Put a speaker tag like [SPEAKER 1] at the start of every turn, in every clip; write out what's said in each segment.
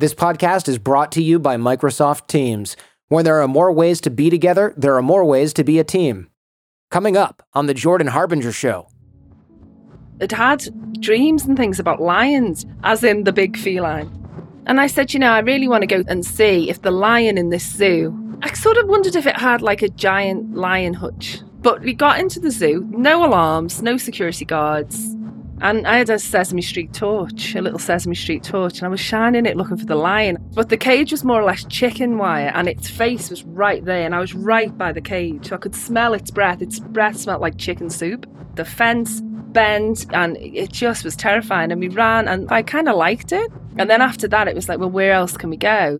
[SPEAKER 1] This podcast is brought to you by Microsoft Teams. When there are more ways to be together, there are more ways to be a team. Coming up on The Jordan Harbinger Show.
[SPEAKER 2] I'd had dreams and things about lions, as in the big feline. And I said, you know, I really want to go and see if the lion in this zoo, I sort of wondered if it had like a giant lion hutch. But we got into the zoo, no alarms, no security guards. And I had a Sesame Street torch, a little Sesame Street torch, and I was shining it looking for the lion. But the cage was more or less chicken wire, and its face was right there, and I was right by the cage. So I could smell its breath. Its breath smelled like chicken soup. The fence bent, and it just was terrifying. And we ran, and I kind of liked it. And then after that, it was like, well, where else can we go?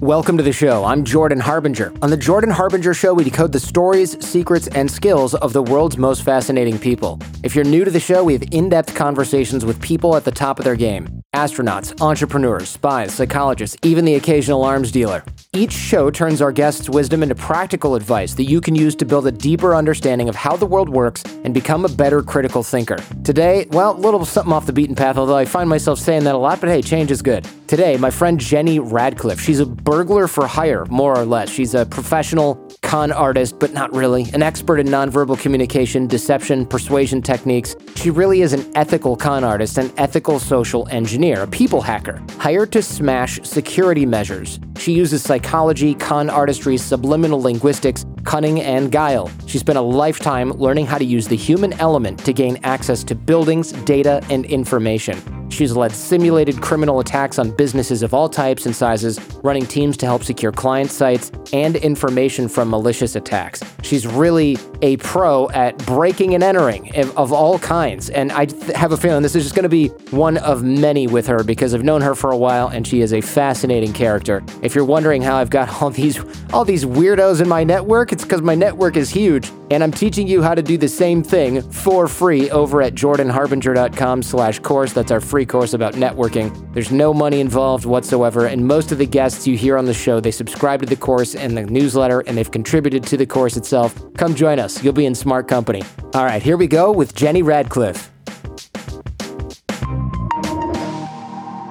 [SPEAKER 1] Welcome to the show. I'm Jordan Harbinger. On the Jordan Harbinger Show, we decode the stories, secrets, and skills of the world's most fascinating people. If you're new to the show, we have in depth conversations with people at the top of their game astronauts, entrepreneurs, spies, psychologists, even the occasional arms dealer. Each show turns our guests' wisdom into practical advice that you can use to build a deeper understanding of how the world works and become a better critical thinker. Today, well, a little something off the beaten path, although I find myself saying that a lot, but hey, change is good. Today, my friend Jenny Radcliffe. She's a burglar for hire, more or less. She's a professional con artist, but not really, an expert in nonverbal communication, deception, persuasion techniques. She really is an ethical con artist, an ethical social engineer, a people hacker, hired to smash security measures. She uses psychology, con artistry, subliminal linguistics, cunning, and guile. She spent a lifetime learning how to use the human element to gain access to buildings, data, and information. She's led simulated criminal attacks on businesses of all types and sizes, running teams to help secure client sites and information from malicious attacks. She's really a pro at breaking and entering of, all kinds. And I have a feeling this is just going to be one of many with her because I've known her for a while and she is a fascinating character. If you're wondering how I've got all these all these weirdos in my network, it's because my network is huge and I'm teaching you how to do the same thing for free over at jordanharbinger.com slash course. That's our free course about networking. There's no money involved whatsoever, and most of the guests you hear on the show, they subscribe to the course and the newsletter, and they've contributed to the course itself. Come join us. You'll be in smart company. All right, here we go with Jenny Radcliffe.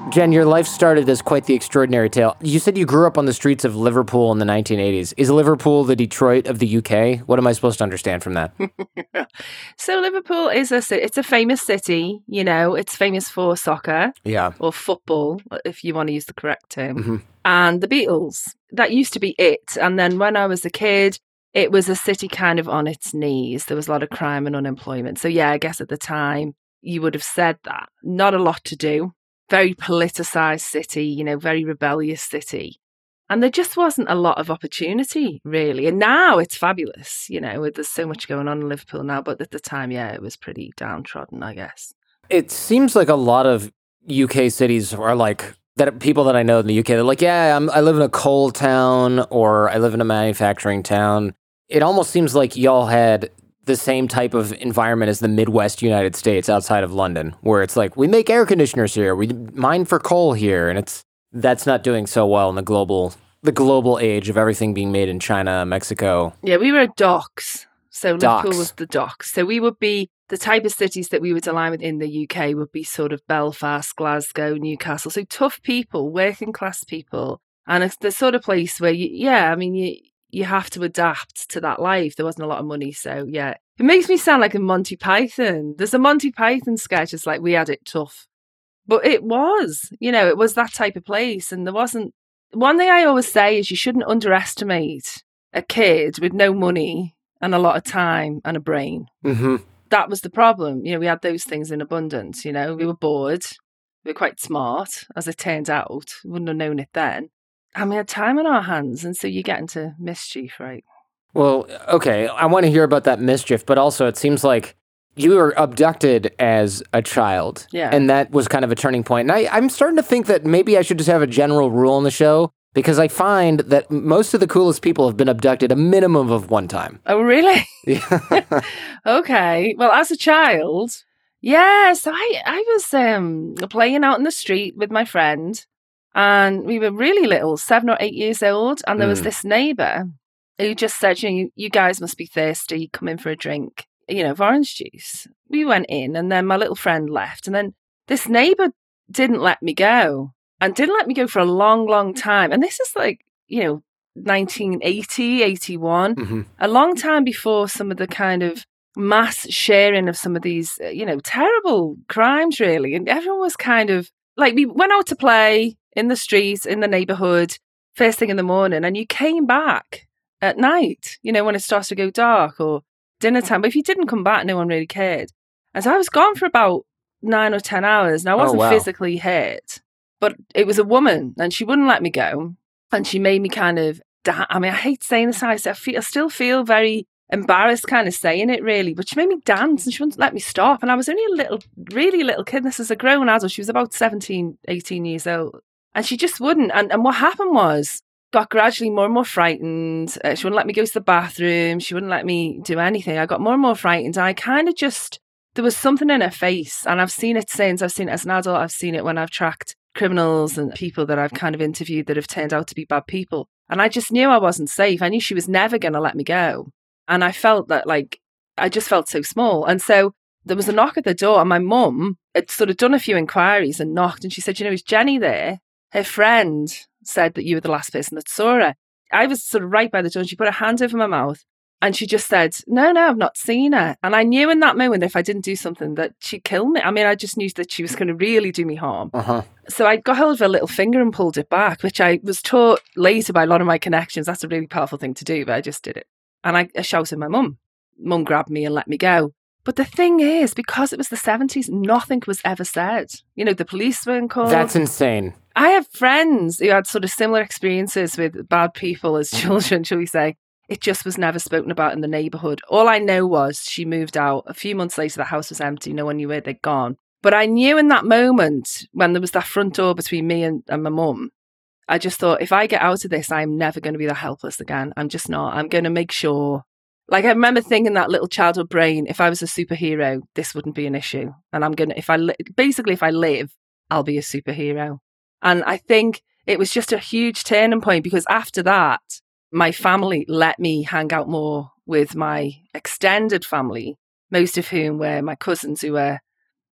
[SPEAKER 1] Jen, your life started as quite the extraordinary tale. You said you grew up on the streets of Liverpool in the 1980s. Is Liverpool the Detroit of the UK? What am I supposed to understand from that?
[SPEAKER 2] so Liverpool is a it's a famous city. You know, it's famous for soccer
[SPEAKER 1] yeah.
[SPEAKER 2] or football, if you want to use the correct term.
[SPEAKER 1] Mhm.
[SPEAKER 2] And the Beatles. That used to be it. And then when I was a kid, it was a city kind of on its knees. There was a lot of crime and unemployment. So yeah, I guess at the time you would have said that. Not a lot to do. Very politicized city, you know, very rebellious city. And there just wasn't a lot of opportunity, really. And now it's fabulous, you know, there's so much going on in Liverpool now. But at the time, yeah, it was pretty downtrodden, I guess.
[SPEAKER 1] It seems like a lot of UK cities are like that. People that I know in the UK, they're like, yeah, I'm, I live in a coal town or I live in a manufacturing town. It almost seems like y'all had the same type of environment as the Midwest United States outside of London, where it's like we make air conditioners here, we mine for coal here, and it's that's not doing so well in the global the global age of everything being made in China, Mexico.
[SPEAKER 2] Yeah, we were at docks. So
[SPEAKER 1] Docks.
[SPEAKER 2] Liverpool was the docks. So we would be the type of cities that we would align with in the UK would be sort of Belfast, Glasgow, Newcastle. So tough people, working class people. And it's the sort of place where you, yeah, I mean, you, you have to adapt to that life. There wasn't a lot of money. So yeah, it makes me sound like a Monty Python. There's a Monty Python sketch. It's like we had it tough, but it was, you know, it was that type of place. And there wasn't one thing I always say is you shouldn't underestimate a kid with no money and a lot of time and a brain.
[SPEAKER 1] Mm-hmm.
[SPEAKER 2] That was the problem. You know, we had those things in abundance. You know, we were bored. We were quite smart, as it turned out. Wouldn't have known it then. And we had time on our hands. And so you get into mischief, right?
[SPEAKER 1] Well, okay, I want to hear about that mischief, but also it seems like you were abducted as a child.
[SPEAKER 2] Yeah.
[SPEAKER 1] And that was kind of a turning point. And I, I'm starting to think that maybe I should just have a general rule on the show because I find that most of the coolest people have been abducted a minimum of one time.
[SPEAKER 2] Oh, really?
[SPEAKER 1] Yeah.
[SPEAKER 2] okay. Well, as a child, yeah. So I, I was um, playing out in the street with my friend, and we were really little, seven or eight years old. And there was
[SPEAKER 1] Mm.
[SPEAKER 2] this neighbor who just said, you know, you, guys must be thirsty. Come in for a drink, you know, of orange juice. We went in, and then my little friend left. And then this neighbor didn't let me go and didn't let me go for a long, long time. And this is like, you know, 1980, 81,
[SPEAKER 1] Mhm.
[SPEAKER 2] a long time before some of the kind of mass sharing of some of these, uh, you know, terrible crimes, really. And everyone was kind of like, we went out to play in the streets, in the neighborhood, first thing in the morning, and you came back at night, you know, when it starts to go dark or dinner mm. time. But if you didn't come back, no one really cared. And so I was gone for about nine or 10 hours, and I
[SPEAKER 1] Oh,
[SPEAKER 2] wasn't
[SPEAKER 1] wow.
[SPEAKER 2] physically hurt, but it was a woman, and she wouldn't let me go. And she made me kind of, da- I mean, I hate saying this, I still feel- I still feel very embarrassed kind of saying it really, but she made me dance and she wouldn't let me stop. And I was only a little, really little kid. This is a grown adult. She was about 17, 18 years old. And she just wouldn't. And, and what happened was, got gradually more and more frightened. Uh, she wouldn't let me go to the bathroom. She wouldn't let me do anything. I got more and more frightened. I kind of just, there was something in her face. And I've seen it since. I've seen it as an adult. I've seen it when I've tracked criminals and people that I've kind of interviewed that have turned out to be bad people. And I just knew I wasn't safe. I knew she was never going to let me go. And I felt that, like, I just felt so small. And so there was a knock at the door, and my mum had sort of done a few inquiries and knocked. And she said, You know, is Jenny there? Her friend said that you were the last person that saw her. I was sort of right by the door, and she put her hand over my mouth. And she just said, No, no, I've not seen her. And I knew in that moment if I didn't do something that she'd kill me. I mean, I just knew that she was going to really do me harm.
[SPEAKER 1] Uh huh.
[SPEAKER 2] So I got hold of her little finger and pulled it back, which I was taught later by a lot of my connections. That's a really powerful thing to do, but I just did it. And I, I shouted my mum. Mum grabbed me and let me go. But the thing is, because it was the 70s, nothing was ever said. You know, the police weren't called.
[SPEAKER 1] That's insane.
[SPEAKER 2] I have friends who had sort of similar experiences with bad people as children, shall we say. It just was never spoken about in the neighborhood. All I know was she moved out. A few months later, the house was empty. No one knew where they'd gone. But I knew in that moment when there was that front door between me and, and my mum, I just thought, if I get out of this, I'm never going to be that helpless again. I'm just not. I'm going to make sure. Like, I remember thinking that little childhood brain, if I was a superhero, this wouldn't be an issue. And I'm to, if I, li- basically, if I live, I'll be a superhero. And I think it was just a huge turning point because after that, my family let me hang out more with my extended family, most of whom were my cousins who were,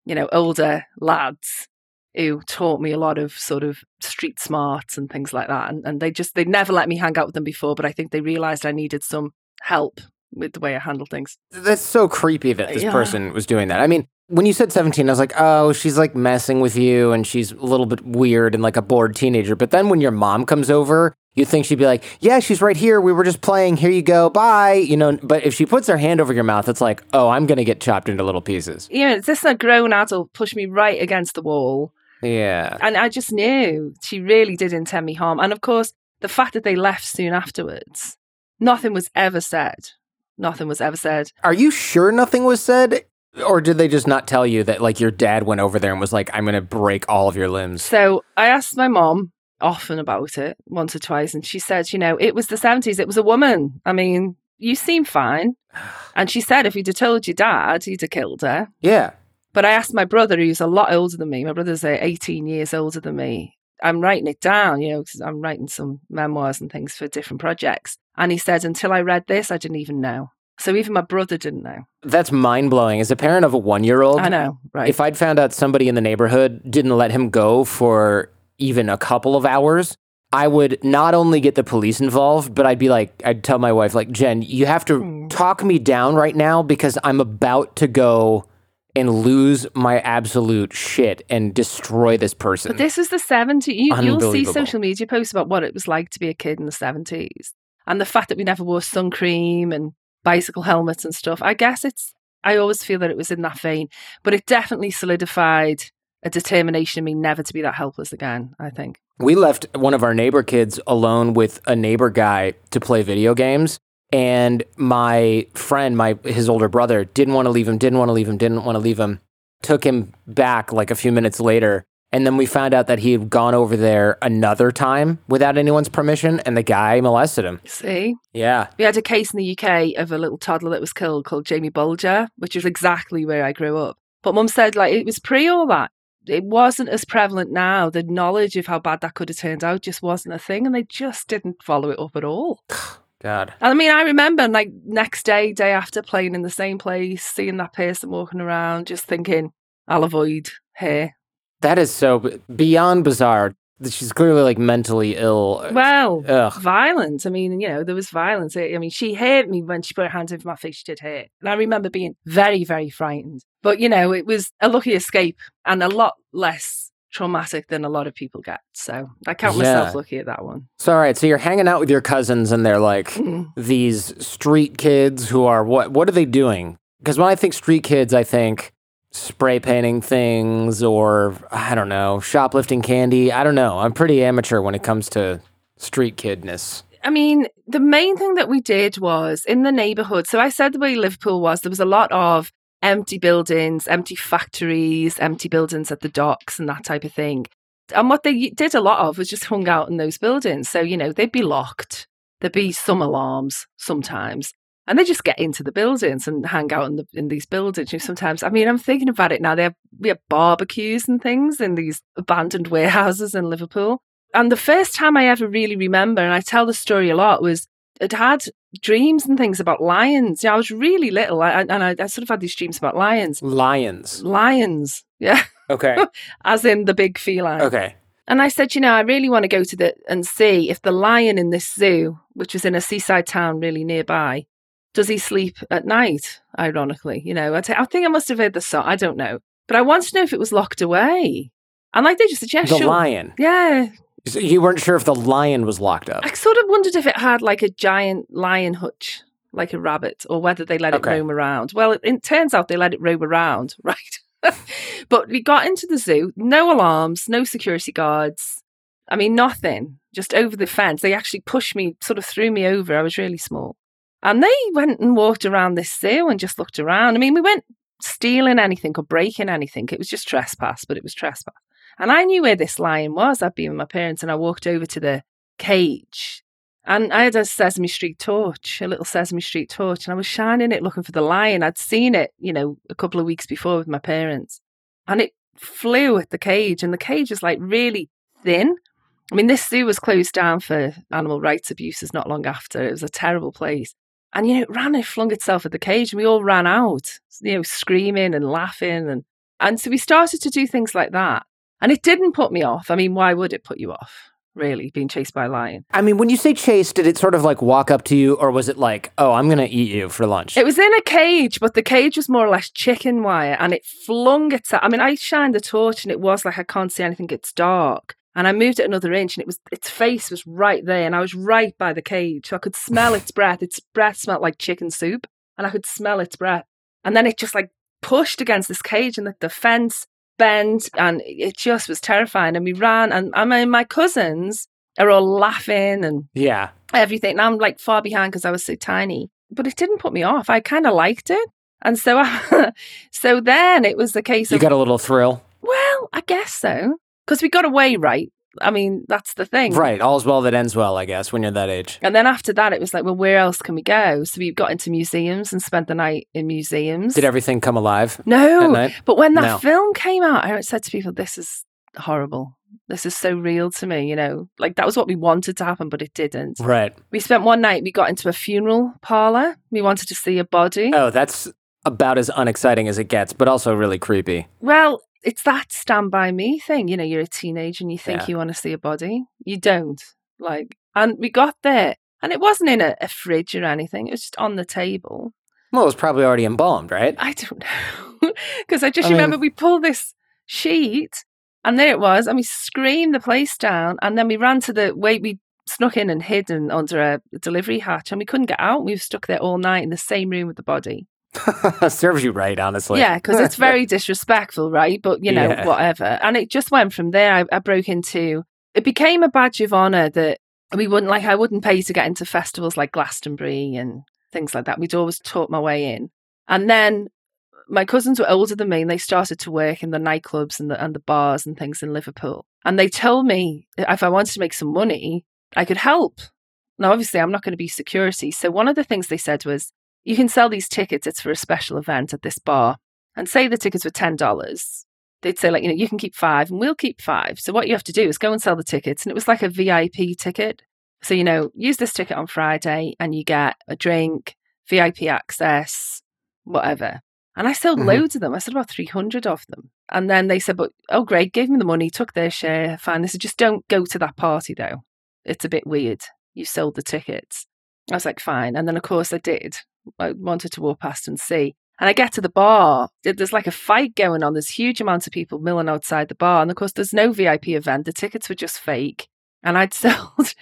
[SPEAKER 2] you know, older lads who taught me a lot of sort of street smarts and things like that. And, and they just, they'd never let me hang out with them before, but I think they realized I needed some help with the way I handle things.
[SPEAKER 1] That's so creepy that this
[SPEAKER 2] Yeah.
[SPEAKER 1] person was doing that. I mean, when you said 17, I was like, oh, she's like messing with you and she's a little bit weird and like a bored teenager. But then when your mom comes over, you think she'd be like, yeah, she's right here. We were just playing. Here you go. Bye. You know, but if she puts her hand over your mouth, it's like, oh, I'm going to get chopped into little pieces.
[SPEAKER 2] You know, this a grown adult pushed me right against the wall.
[SPEAKER 1] Yeah.
[SPEAKER 2] And I just knew she really did intend me harm. And of course, the fact that they left soon afterwards, nothing was ever said. Nothing was ever said.
[SPEAKER 1] Are you sure nothing was said? Or did they just not tell you that like your dad went over there and was like, I'm going to break all of your limbs?
[SPEAKER 2] So I asked my mom often about it, once or twice, and she said, you know, it was the 70s, it was a woman. I mean, you seem fine. And she said, if you'd have told your dad, he'd have killed her.
[SPEAKER 1] Yeah.
[SPEAKER 2] But I asked my brother, who's a lot older than me, my brother's uh, 18 years older than me. I'm writing it down, you know, 'cause I'm writing some memoirs and things for different projects. And he said, until I read this, I didn't even know. So even my brother didn't know.
[SPEAKER 1] That's mind blowing. As a parent of a one year old,
[SPEAKER 2] I know, right?
[SPEAKER 1] if I'd found out somebody in the neighborhood didn't let him go for even a couple of hours, I would not only get the police involved, but I'd be like, I'd tell my wife, like, Jen, you have to
[SPEAKER 2] Hmm.
[SPEAKER 1] talk me down right now because I'm about to go and lose my absolute shit and destroy this person.
[SPEAKER 2] But this was the 70s. You, you'll see social media posts about what it was like to be a kid in the 70s. And the fact that we never wore sun cream and bicycle helmets and stuff. I guess it's, I always feel that it was in that vein, but it definitely solidified a determination in me never to be that helpless again, I think.
[SPEAKER 1] we left one of our neighbor kids alone with a neighbor guy to play video games. And my friend, my his older brother, didn't want to leave him, didn't want to leave him, didn't want to leave him. Took him back like a few minutes later. And then we found out that he had gone over there another time without anyone's permission, and the guy molested him.
[SPEAKER 2] See?
[SPEAKER 1] Yeah.
[SPEAKER 2] We had a case in the UK of a little toddler that was killed called Jamie Bulger, which is exactly where I grew up. But mum said, like, it was pre all that. It wasn't as prevalent now. The knowledge of how bad that could have turned out just wasn't a thing, and they just didn't follow it up at all.
[SPEAKER 1] God.
[SPEAKER 2] And I mean, I remember, like, next day, day after, playing in the same place, seeing that person walking around, just thinking, I'll avoid her
[SPEAKER 1] That is so beyond bizarre. She's clearly like mentally ill.
[SPEAKER 2] Well,
[SPEAKER 1] Ugh.
[SPEAKER 2] violence. I mean, you know, there was violence. I I mean, she hurt me when she put her hands over my face. She did hurt. And I remember being very, very frightened. But, you know, it was a lucky escape and a lot less traumatic than a lot of people get. So I count myself
[SPEAKER 1] Yeah.
[SPEAKER 2] lucky at that one.
[SPEAKER 1] So all right, so you're hanging out with your cousins, and they're like
[SPEAKER 2] Mm.
[SPEAKER 1] these street kids who are what? What are they doing? Because when I think street kids, I think spray painting things, or I don't know, shoplifting candy. I don't know. I'm pretty amateur when it comes to street kidness.
[SPEAKER 2] I mean, the main thing that we did was in the neighborhood. So I said the way Liverpool was, there was a lot of empty buildings, empty factories, empty buildings at the docks, and that type of thing. And what they did a lot of was just hung out in those buildings. So, you know, they'd be locked, there'd be some alarms sometimes. And they just get into the buildings and hang out in the in these buildings. You know, sometimes, I mean, I'm thinking about it now. They have we have barbecues and things in these abandoned warehouses in Liverpool. And the first time I ever really remember, and I tell the story a lot, was I'd had dreams and things about lions. Yeah, I was really little, and I, I sort of had these dreams about lions.
[SPEAKER 1] Lions.
[SPEAKER 2] Lions, yeah,
[SPEAKER 1] Okay.
[SPEAKER 2] as in the big feline.
[SPEAKER 1] Okay.
[SPEAKER 2] And I said, you know, I really want to go to the and see if the lion in this zoo, which was in a seaside town really nearby, does he sleep at night? Ironically, you know, I t- I think I must have heard the song. I don't know, but I wanted to know if it was locked away. And like they just said, yeah,
[SPEAKER 1] The
[SPEAKER 2] sure.
[SPEAKER 1] lion.
[SPEAKER 2] Yeah,
[SPEAKER 1] you weren't sure if the lion was locked up.
[SPEAKER 2] I sort of wondered if it had like a giant lion hutch, like a rabbit, or whether they let
[SPEAKER 1] Okay.
[SPEAKER 2] it roam around. Well, it, it turns out they let it roam around, right? but we got into the zoo, no alarms, no security guards. I mean, nothing, just over the fence. They actually pushed me, sort of threw me over. I was really small. And they went and walked around this zoo and just looked around. I mean, we weren't stealing anything or breaking anything. It was just trespass, but it was trespass. And I knew where this lion was. I'd been with my parents and I walked over to the cage. And I had a Sesame Street torch, a little Sesame Street torch, and I was shining it looking for the lion. I'd seen it, you know, a couple of weeks before with my parents. And it flew at the cage, and the cage is like really thin. I mean, this zoo was closed down for animal rights abuses not long after. It was a terrible place. And, you know, it ran and flung itself at the cage, and we all ran out, you know, screaming and laughing. And, and so we started to do things like that. And it didn't put me off. I mean, why would it put you off, really, being chased by a lion?
[SPEAKER 1] I mean, when you say chase, did it sort of like walk up to you, or was it like, oh, I'm gonna eat you for lunch?
[SPEAKER 2] It was in a cage, but the cage was more or less chicken wire and it flung itself. I mean, I shined the torch and it was like I can't see anything, it's dark. And I moved it another inch and it was its face was right there and I was right by the cage. So I could smell its breath. Its breath smelled like chicken soup and I could smell its breath. And then it just like pushed against this cage and the, the fence bent and it just was terrifying. And we ran and I mean my cousins are all laughing and
[SPEAKER 1] yeah.
[SPEAKER 2] everything. And I'm like far behind because I was so tiny. But it didn't put me off. I kind of liked it. And so, I, so then it was the case of
[SPEAKER 1] You
[SPEAKER 2] of,
[SPEAKER 1] got a little thrill.
[SPEAKER 2] well, I guess so. Because we got away right. I mean, that's the thing.
[SPEAKER 1] Right. All's well that ends well, I guess, when you're that age.
[SPEAKER 2] And then after that, it was like, well, where else can we go? So we got into museums and spent the night in museums.
[SPEAKER 1] Did everything come alive
[SPEAKER 2] no. But when that
[SPEAKER 1] No.
[SPEAKER 2] film came out, I said to people, this is horrible. This is so real to me, you know? Like that was what we wanted to happen, but it didn't.
[SPEAKER 1] Right.
[SPEAKER 2] We spent one night, we got into a funeral parlor. We wanted to see a body.
[SPEAKER 1] Oh, that's about as unexciting as it gets, but also really creepy.
[SPEAKER 2] Well, it's that stand by me thing. You know, you're a teenager and you think
[SPEAKER 1] Yeah.
[SPEAKER 2] you want to see a body. You don't. Like, and we got there and it wasn't in a, a fridge or anything. It was just on the table.
[SPEAKER 1] Well, it was probably already embalmed, right?
[SPEAKER 2] I don't know. Because I just
[SPEAKER 1] I mean-
[SPEAKER 2] remember we pulled this sheet and there it was. And we screamed the place down. And then we ran to the way we snuck in and hid in, under a delivery hatch and we couldn't get out. We were stuck there all night in the same room with the body.
[SPEAKER 1] Serves you right, honestly.
[SPEAKER 2] yeah, because it's very disrespectful, right? But you know,
[SPEAKER 1] Yeah.
[SPEAKER 2] whatever. And it just went from there. I, I broke into. It became a badge of honor that we wouldn't like. I wouldn't pay to get into festivals like Glastonbury and things like that. We'd always talk my way in, and then my cousins were older than me, and they started to work in the nightclubs and the and the bars and things in Liverpool. And they told me if I wanted to make some money, I could help. Now, obviously, I'm not going to be security. So one of the things they said was, you can sell these tickets. It's for a special event at this bar. And say the tickets were $10. They'd say, like, you know, you can keep five and we'll keep five. So what you have to do is go and sell the tickets. And it was like a VIP ticket. So, you know, use this ticket on Friday and you get a drink, VIP access, whatever. And I sold
[SPEAKER 1] Mhm.
[SPEAKER 2] loads of them. I sold about 300 of them. And then they said, but, oh, great, gave me the money, took their share, fine. They said, just don't go to that party though. It's a bit weird. You sold the tickets. I was like, fine. And then, of course, I did. I wanted to walk past and see. And I get to the bar. There's like a fight going on. There's huge amounts of people milling outside the bar. And of course, there's no VIP event. The tickets were just fake. And I'd sold,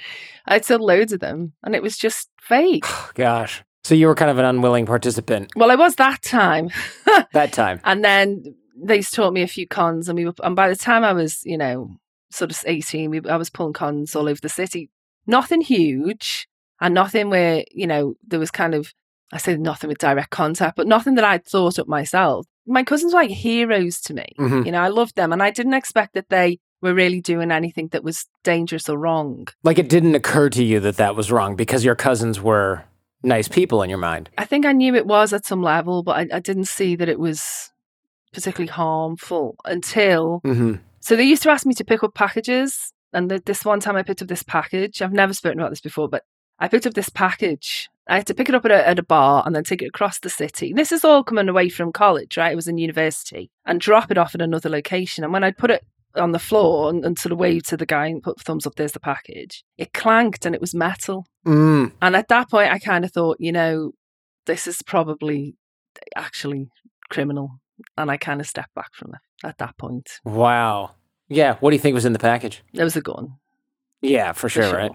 [SPEAKER 2] I'd sold loads of them, and it was just fake.
[SPEAKER 1] Gosh. So you were kind of an unwilling participant
[SPEAKER 2] Well, I was that time.
[SPEAKER 1] that time.
[SPEAKER 2] And then they taught me a few cons, and we were, and by the time I was, you know, sort of eighteen, we, I was pulling cons all over the city. Nothing huge, and nothing where you know there was kind of I say nothing with direct contact, but nothing that I'd thought up myself. My cousins were like heroes to me.
[SPEAKER 1] Mhm.
[SPEAKER 2] You know, I loved them, and I didn't expect that they were really doing anything that was dangerous or wrong.
[SPEAKER 1] Like it didn't occur to you that that was wrong because your cousins were nice people in your mind.
[SPEAKER 2] I think I knew it was at some level, but I, I didn't see that it was particularly harmful until
[SPEAKER 1] hmm
[SPEAKER 2] So they used to ask me to pick up packages, and th this one time I picked up this package. I've never spoken about this before, but I picked up this package. I had to pick it up at a, at a bar and then take it across the city. This is all coming away from college, right? It was in university, and drop it off at another location. And when I'd put it on the floor and, and sort of waved to the guy and put thumbs up, there's the package. It clanked and it was metal.
[SPEAKER 1] Mm.
[SPEAKER 2] And at that point, I kind of thought, you know, this is probably actually criminal. And I kind of stepped back from it at that point.
[SPEAKER 1] Wow. Yeah. What do you think was in the package?
[SPEAKER 2] There was a gun.
[SPEAKER 1] Yeah, for sure,
[SPEAKER 2] sure.
[SPEAKER 1] right?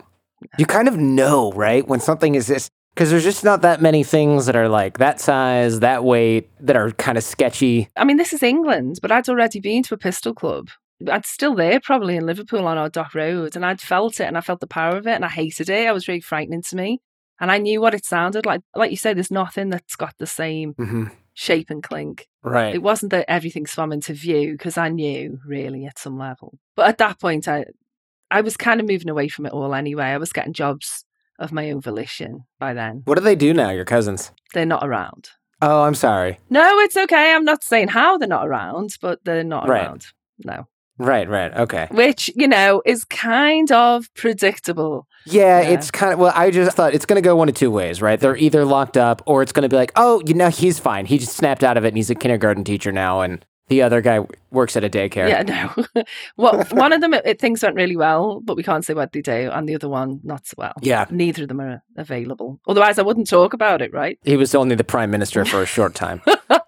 [SPEAKER 1] You kind of know, right? When something is this, because there's just not that many things that are like that size, that weight, that are kind of sketchy.
[SPEAKER 2] I mean, this is England, but I'd already been to a pistol club. I'd still there, probably in Liverpool on our dock road, and I'd felt it, and I felt the power of it, and I hated it. It was really frightening to me, and I knew what it sounded like. Like you said, there's nothing that's got the same
[SPEAKER 1] hmm
[SPEAKER 2] shape and clink.
[SPEAKER 1] Right.
[SPEAKER 2] It wasn't that everything swam into view because I knew really at some level. But at that point, I, I was kind of moving away from it all anyway. I was getting jobs of my own volition by then.
[SPEAKER 1] What do they do now, your cousins?
[SPEAKER 2] They're not around.
[SPEAKER 1] Oh, I'm sorry.
[SPEAKER 2] No, it's okay. I'm not saying how they're not around, but they're not
[SPEAKER 1] Right.
[SPEAKER 2] around. No.
[SPEAKER 1] Right, right. Okay.
[SPEAKER 2] which you know is kind of predictable.
[SPEAKER 1] Yeah,
[SPEAKER 2] Yeah.
[SPEAKER 1] it's kind of, well, I just thought it's going to go one of two ways, right? They're either locked up or it's going to be like, oh, you know, he's fine. He just snapped out of it and he's a kindergarten teacher now. And the other guy works at a daycare.
[SPEAKER 2] Yeah, no. well, one of them it, it, things went really well, but we can't say what they do, and the other one not so well.
[SPEAKER 1] Yeah.
[SPEAKER 2] Neither of them are available. Otherwise, I wouldn't talk about it, right?
[SPEAKER 1] He was only the prime minister for a short time.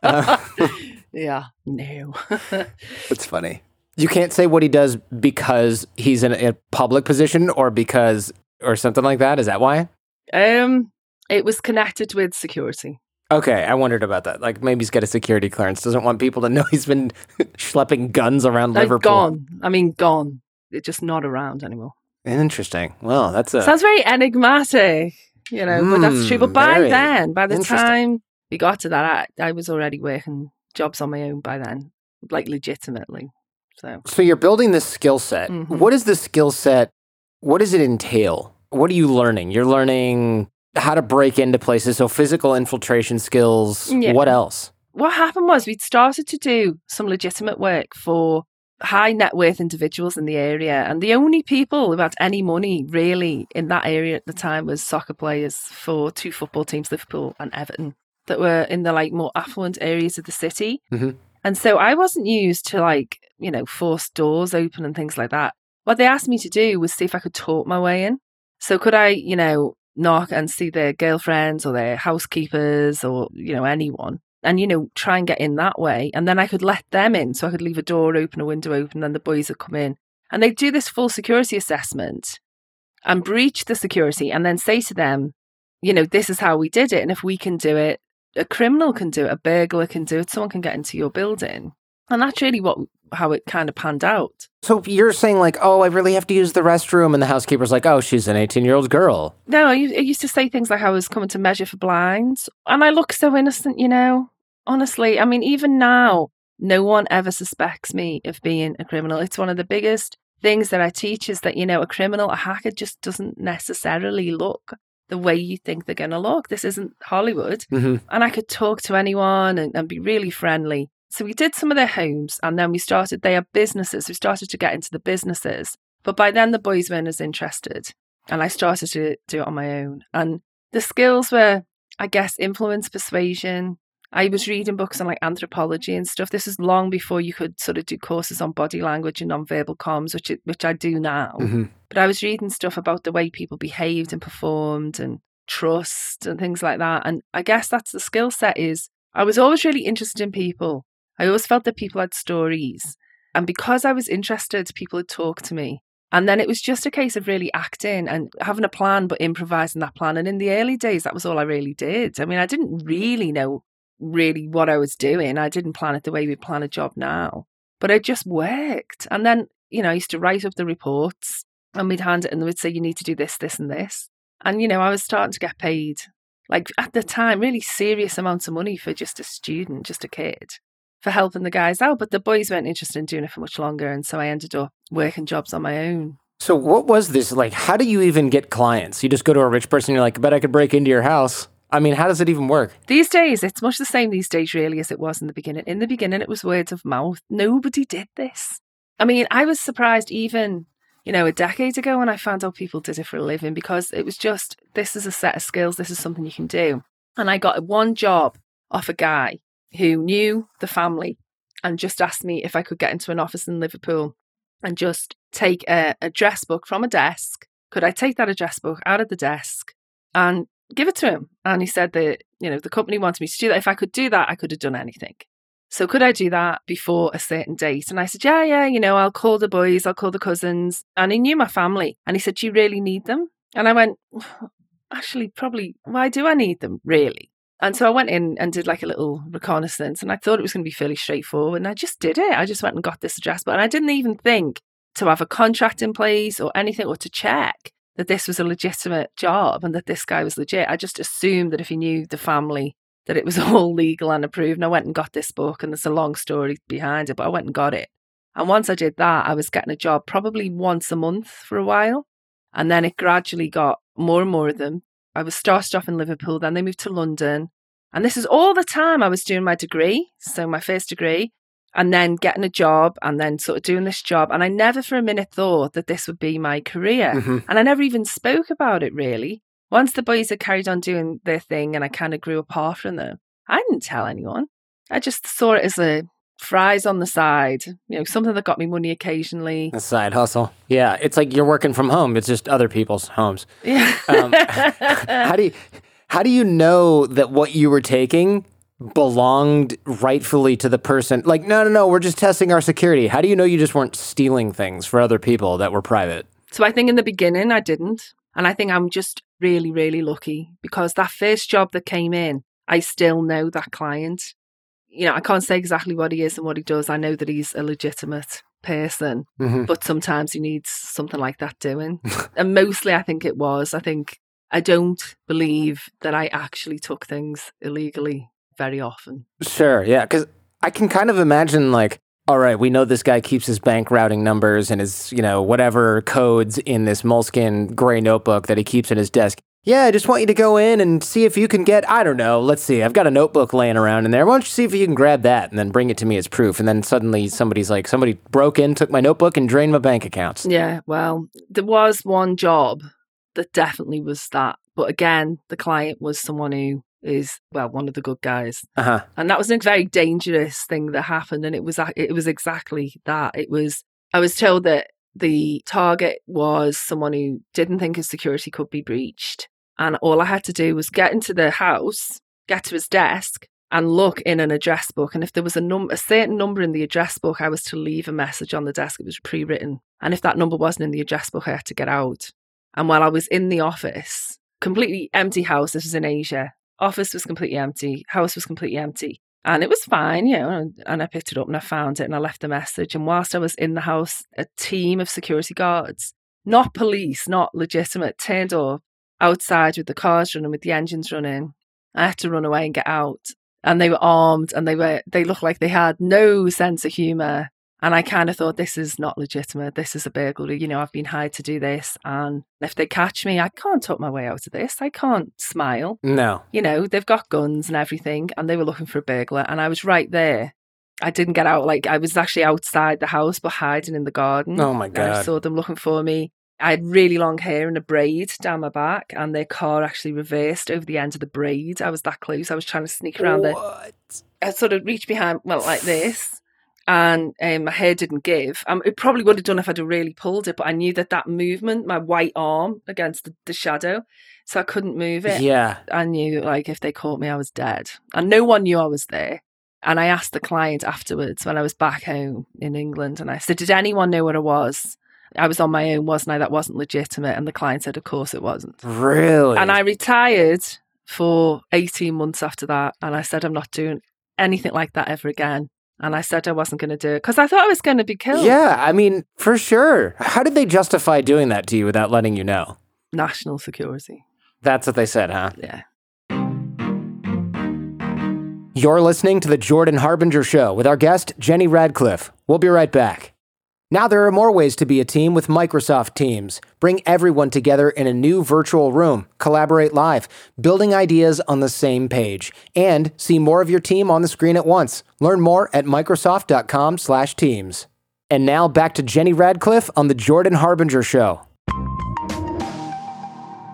[SPEAKER 1] Uh,
[SPEAKER 2] Yeah, no.
[SPEAKER 1] It's funny. You can't say what he does because he's in a public position or because or something like that. Is that why?
[SPEAKER 2] um, it was connected with security.
[SPEAKER 1] Okay, I wondered about that. Like maybe he's got a security clearance, doesn't want people to know he's been schlepping guns around Liverpool.
[SPEAKER 2] gone. I mean, gone. It's just not around anymore.
[SPEAKER 1] Interesting. Well, that's a
[SPEAKER 2] Sounds very enigmatic, you know, but that's true.
[SPEAKER 1] Hmm,
[SPEAKER 2] But by then, by the time we got to that, I, I was already working jobs on my own by then, like legitimately. So
[SPEAKER 1] So you're building this skill set.
[SPEAKER 2] Mhm.
[SPEAKER 1] What is the skill set? What does it entail? What are you learning? You're learning how to break into places. So physical infiltration skills.
[SPEAKER 2] Yeah.
[SPEAKER 1] What else?
[SPEAKER 2] what happened was we'd started to do some legitimate work for high net worth individuals in the area. And the only people who had any money really in that area at the time was soccer players for two football teams, Liverpool and Everton, that were in the like more affluent areas of the city.
[SPEAKER 1] Mhm.
[SPEAKER 2] And so I wasn't used to like, you know, force doors open and things like that. What they asked me to do was see if I could talk my way in. So could I, you know, knock and see their girlfriends or their housekeepers or, you know, anyone and, you know, try and get in that way. And then I could let them in. So I could leave a door open, a window open, and the boys would come in. And they'd do this full security assessment and breach the security and then say to them, you know, this is how we did it. And if we can do it, a criminal can do it, a burglar can do it, someone can get into your building. And that's really what how it kind of panned out.
[SPEAKER 1] So you're saying like, oh, I really have to use the restroom, and the housekeeper's like, oh, she's an 18 year old girl.
[SPEAKER 2] No, I used to say things like I was coming to measure for blinds. And I look so innocent, you know. Honestly, I mean, even now, no one ever suspects me of being a criminal. It's one of the biggest things that I teach is that, you know, a criminal, a hacker just doesn't necessarily look the way you think they're going to look. This isn't Hollywood.
[SPEAKER 1] hmm
[SPEAKER 2] And I could talk to anyone and, and be really friendly. So we did some of their homes and then we started, they have businesses. We started to get into the businesses. But by then the boys weren't as interested. And I started to do it on my own. And the skills were, I guess, influence, persuasion, I was reading books on like anthropology and stuff. This is long before you could sort of do courses on body language and non-verbal comms, which it, which I do now.
[SPEAKER 1] hmm
[SPEAKER 2] But I was reading stuff about the way people behaved and performed and trust and things like that. And I guess that's the skill set is I was always really interested in people. I always felt that people had stories. And because I was interested, people would talk to me. And then it was just a case of really acting and having a plan, but improvising that plan. And in the early days, that was all I really did. I mean, I didn't really know really what I was doing. I didn't plan it the way we plan a job now, but it just worked. And then, you know, I used to write up the reports and we'd hand it and they would say, you need to do this, this, and this. And, you know, I was starting to get paid, like at the time, really serious amounts of money for just a student, just a kid, for helping the guys out. But the boys weren't interested in doing it for much longer. And so I ended up working jobs on my own.
[SPEAKER 1] So what was this like? How do you even get clients? You just go to a rich person. You're like, I bet I could break into your house. I mean, how does it even work?
[SPEAKER 2] These days, it's much the same these days, really, as it was in the beginning. In the beginning, it was words of mouth. Nobody did this. I mean, I was surprised even, you know, a decade ago when I found out people did it for a living because it was just, this is a set of skills, this is something you can do. And I got one job off a guy who knew the family and just asked me if I could get into an office in Liverpool and just take a address book from a desk. Could I take that address book out of the desk and give it to him? And he said that, you know, the company wanted me to do that. If I could do that, I could have done anything. So could I do that before a certain date? And I said, yeah, yeah, you know, I'll call the boys, I'll call the cousins. And he knew my family. And he said, do you really need them? And I went, actually, probably, why do I need them, really? And so I went in and did like a little reconnaissance and I thought it was going to be fairly straightforward. And I just did it. I just went and got this address. And I didn't even think to have a contract in place or anything or to check that this was a legitimate job and that this guy was legit. I just assumed that if he knew the family, that it was all legal and approved. And I went and got this book, and there's a long story behind it, but I went and got it. And once I did that, I was getting a job probably once a month for a while. And then it gradually got more and more of them. I was started off in Liverpool, then they moved to London. And this is all the time I was doing my degree, so my first degree, and then getting a job and then sort of doing this job. And I never for a minute thought that this would be my career.
[SPEAKER 1] Mhm.
[SPEAKER 2] And I never even spoke about it really. Once the boys had carried on doing their thing and I kind of grew apart from them, I didn't tell anyone. I just saw it as a fries on the side, you know, something that got me money occasionally.
[SPEAKER 1] A side hustle. Yeah, it's like you're working from home. It's just other people's homes.
[SPEAKER 2] Yeah.
[SPEAKER 1] Um, how do you how do you know that what you were taking belonged rightfully to the person? Like, no, no, no, we're just testing our security. How do you know you just weren't stealing things for other people that were private?
[SPEAKER 2] So I think in the beginning I didn't. And I think I'm just really, really lucky because that first job that came in, I still know that client. You know, I can't say exactly what he is and what he does. I know that he's a legitimate person,
[SPEAKER 1] Mhm.
[SPEAKER 2] but sometimes he needs something like that doing. and mostly I think it was. I think I don't believe that I actually took things illegally very often.
[SPEAKER 1] Sure, yeah, because I can kind of imagine like, all right, we know this guy keeps his bank routing numbers and his, you know, whatever codes in this moleskin gray notebook that he keeps at his desk. Yeah, I just want you to go in and see if you can get, I don't know, let's see, I've got a notebook laying around in there. Why don't you see if you can grab that and then bring it to me as proof? And then suddenly somebody's like, somebody broke in, took my notebook, and drained my bank accounts.
[SPEAKER 2] Yeah, well, there was one job that definitely was that. But again, the client was someone who is, well, one of the good guys.
[SPEAKER 1] Uh huh.
[SPEAKER 2] and that was a very dangerous thing that happened and it was it was exactly that it was i was told that the target was someone who didn't think his security could be breached and all i had to do was get into the house get to his desk and look in an address book and if there was a num- a certain number in the address book i was to leave a message on the desk it was pre-written and if that number wasn't in the address book i had to get out and while i was in the office completely empty house this was in asia office was completely empty, house was completely empty. And it was fine, you know, and, and I picked it up and I found it and I left a message. And whilst I was in the house, a team of security guards, not police, not legitimate, turned up outside with the cars running, with the engines running. I had to run away and get out. And they were armed and they were they looked like they had no sense of humour. And I kind of thought, this is not legitimate. This is a burglary. You know, I've been hired to do this. And if they catch me, I can't talk my way out of this. I can't smile
[SPEAKER 1] No.
[SPEAKER 2] you know, they've got guns and everything, and they were looking for a burglar, and I was right there. I didn't get out, like, I was actually outside the house, but hiding in the garden.
[SPEAKER 1] Oh my
[SPEAKER 2] And I saw them looking for me. I had really long hair and a braid down my back, and their car actually reversed over the end of the braid. I was that close. I was trying to sneak around.
[SPEAKER 1] What?
[SPEAKER 2] I sort of reached behind, well, like this, and um, my hair didn't give. Um, it probably would have done if I'd have really pulled it, but I knew that that movement, my white arm against the, the shadow, so I couldn't move it.
[SPEAKER 1] Yeah.
[SPEAKER 2] I knew, like, if they caught me, I was dead. And no one knew I was there. And I asked the client afterwards when I was back home in England, and I said, Did anyone know what I was? I was on my own, wasn't I? That wasn't legitimate. And the client said, Of course it wasn't.
[SPEAKER 1] Really?
[SPEAKER 2] And I retired for 18 months after that. And I said, I'm not doing anything like that ever again. And I said I wasn't going to do it because I thought I was going to be killed.
[SPEAKER 1] Yeah, I mean, for sure. How did they justify doing that to you without letting you know?
[SPEAKER 2] National security.
[SPEAKER 1] That's what they said, huh?
[SPEAKER 2] Yeah.
[SPEAKER 1] You're listening to The Jordan Harbinger Show with our guest, Jenny Radcliffe. We'll be right back. Now, there are more ways to be a team with Microsoft Teams. Bring everyone together in a new virtual room, collaborate live, building ideas on the same page, and see more of your team on the screen at once. Learn more at Microsoft.com/teams. And now back to Jenny Radcliffe on The Jordan Harbinger Show.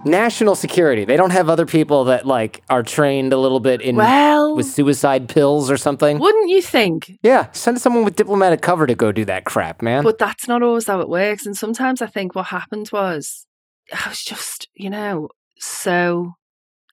[SPEAKER 1] National security. They don't have other people that like are trained a little bit in
[SPEAKER 2] Well,
[SPEAKER 1] with suicide pills or something.
[SPEAKER 2] wouldn't you think?
[SPEAKER 1] Yeah, send someone with diplomatic cover to go do that crap, man.
[SPEAKER 2] But that's not always how it works. And sometimes I think what happened was I was just, you know, so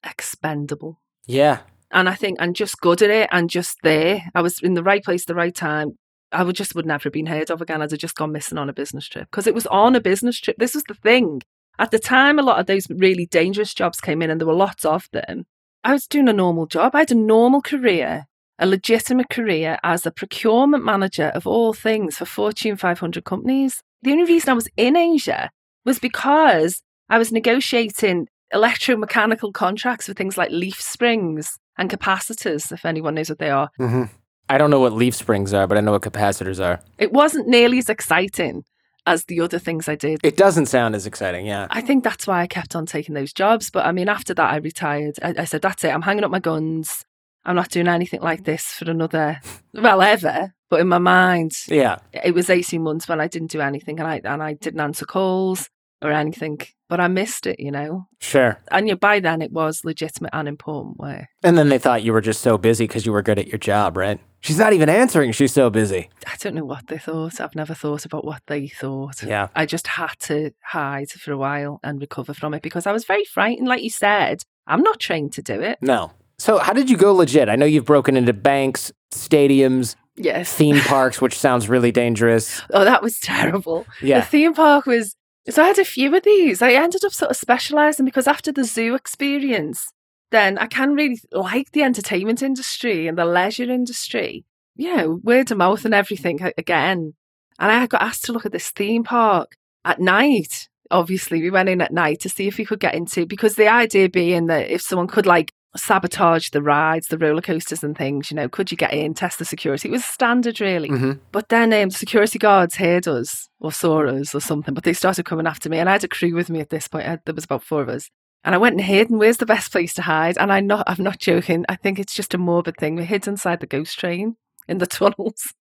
[SPEAKER 2] expendable.
[SPEAKER 1] yeah.
[SPEAKER 2] And I think I'm just good at it and just there. I was in the right place at the right time. I would just would never have been heard of again. I'd have just gone missing on a business trip because it was on a business trip. This was the thing. At the time, a lot of those really dangerous jobs came in and there were lots of them. I was doing a normal job. I had a normal career, a legitimate career as a procurement manager of all things for Fortune 500 companies. The only reason I was in Asia was because I was negotiating electromechanical contracts for things like leaf springs and capacitors, if anyone knows what they are.
[SPEAKER 1] hmm I don't know what leaf springs are, but I know what capacitors are.
[SPEAKER 2] It wasn't nearly as exciting as the other things I did.
[SPEAKER 1] It doesn't sound as exciting, yeah.
[SPEAKER 2] I think that's why I kept on taking those jobs. But I mean, after that, I retired. I, I said, that's it. I'm hanging up my guns. I'm not doing anything like this for another, well, ever. But in my mind,
[SPEAKER 1] Yeah.
[SPEAKER 2] it was 18 months when I didn't do anything and I, and I didn't answer calls or anything. But I missed it, you know.
[SPEAKER 1] Sure.
[SPEAKER 2] And yeah, by then, it was legitimate and important work.
[SPEAKER 1] And then they thought you were just so busy because you were good at your job, right? She's not even answering. She's so busy.
[SPEAKER 2] I don't know what they thought. I've never thought about what they thought.
[SPEAKER 1] Yeah.
[SPEAKER 2] I just had to hide for a while and recover from it because I was very frightened. Like you said, I'm not trained to do it.
[SPEAKER 1] No. So, how did you go legit? I know you've broken into banks, stadiums,
[SPEAKER 2] Yes.
[SPEAKER 1] theme parks, which sounds really dangerous.
[SPEAKER 2] Oh, that was terrible.
[SPEAKER 1] Yeah.
[SPEAKER 2] The theme park was. So I had a few of these. I ended up sort of specializing because after the zoo experience, then I can really like the entertainment industry and the leisure industry. You know, word of mouth and everything again. And I got asked to look at this theme park at night. Obviously, we went in at night to see if we could get into because the idea being that if someone could like sabotage the rides, the roller coasters and things, you know, could you get in, test the security? It was standard really.
[SPEAKER 1] hmm
[SPEAKER 2] But then um, security guards heard us or saw us or something, but they started coming after me. And I had a crew with me at this point. I there was about four of us. And I went and hid, and where's the best place to hide? And I'm not, I'm not joking. I think it's just a morbid thing. We hid inside the ghost train in the tunnels.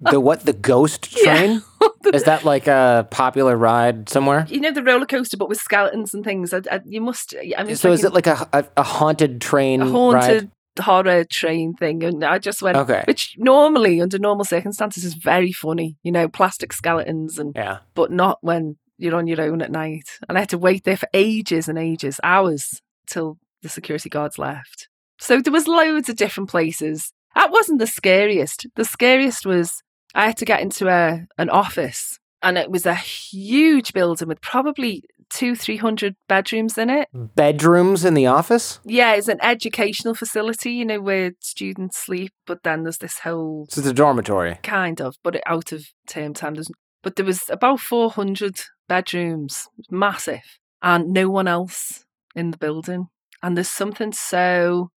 [SPEAKER 1] The what? The ghost
[SPEAKER 2] Yeah.
[SPEAKER 1] train? Is that like a popular ride somewhere?
[SPEAKER 2] you know, the roller coaster, but with skeletons and things. I, I, you must, I mean,
[SPEAKER 1] So, is it like a, a, a haunted train
[SPEAKER 2] a
[SPEAKER 1] ride?
[SPEAKER 2] haunted horror train thing? And I just went,
[SPEAKER 1] Okay.
[SPEAKER 2] which normally, under normal circumstances, is very funny, you know, plastic skeletons and
[SPEAKER 1] Yeah.
[SPEAKER 2] but not when you're on your own at night. And I had to wait there for ages and ages, hours, till the security guards left. So there was loads of different places. That wasn't the scariest. The scariest was I had to get into a an office, and it was a huge building with probably two, three hundred bedrooms in it. Mm.
[SPEAKER 1] Bedrooms in the office?
[SPEAKER 2] Yeah, it's an educational facility, you know, where students sleep. But then there's this whole
[SPEAKER 1] So, it's a dormitory.
[SPEAKER 2] kind of, but out of term time. There's, but there was about 400 bedrooms, massive, and no one else in the building. And there's something so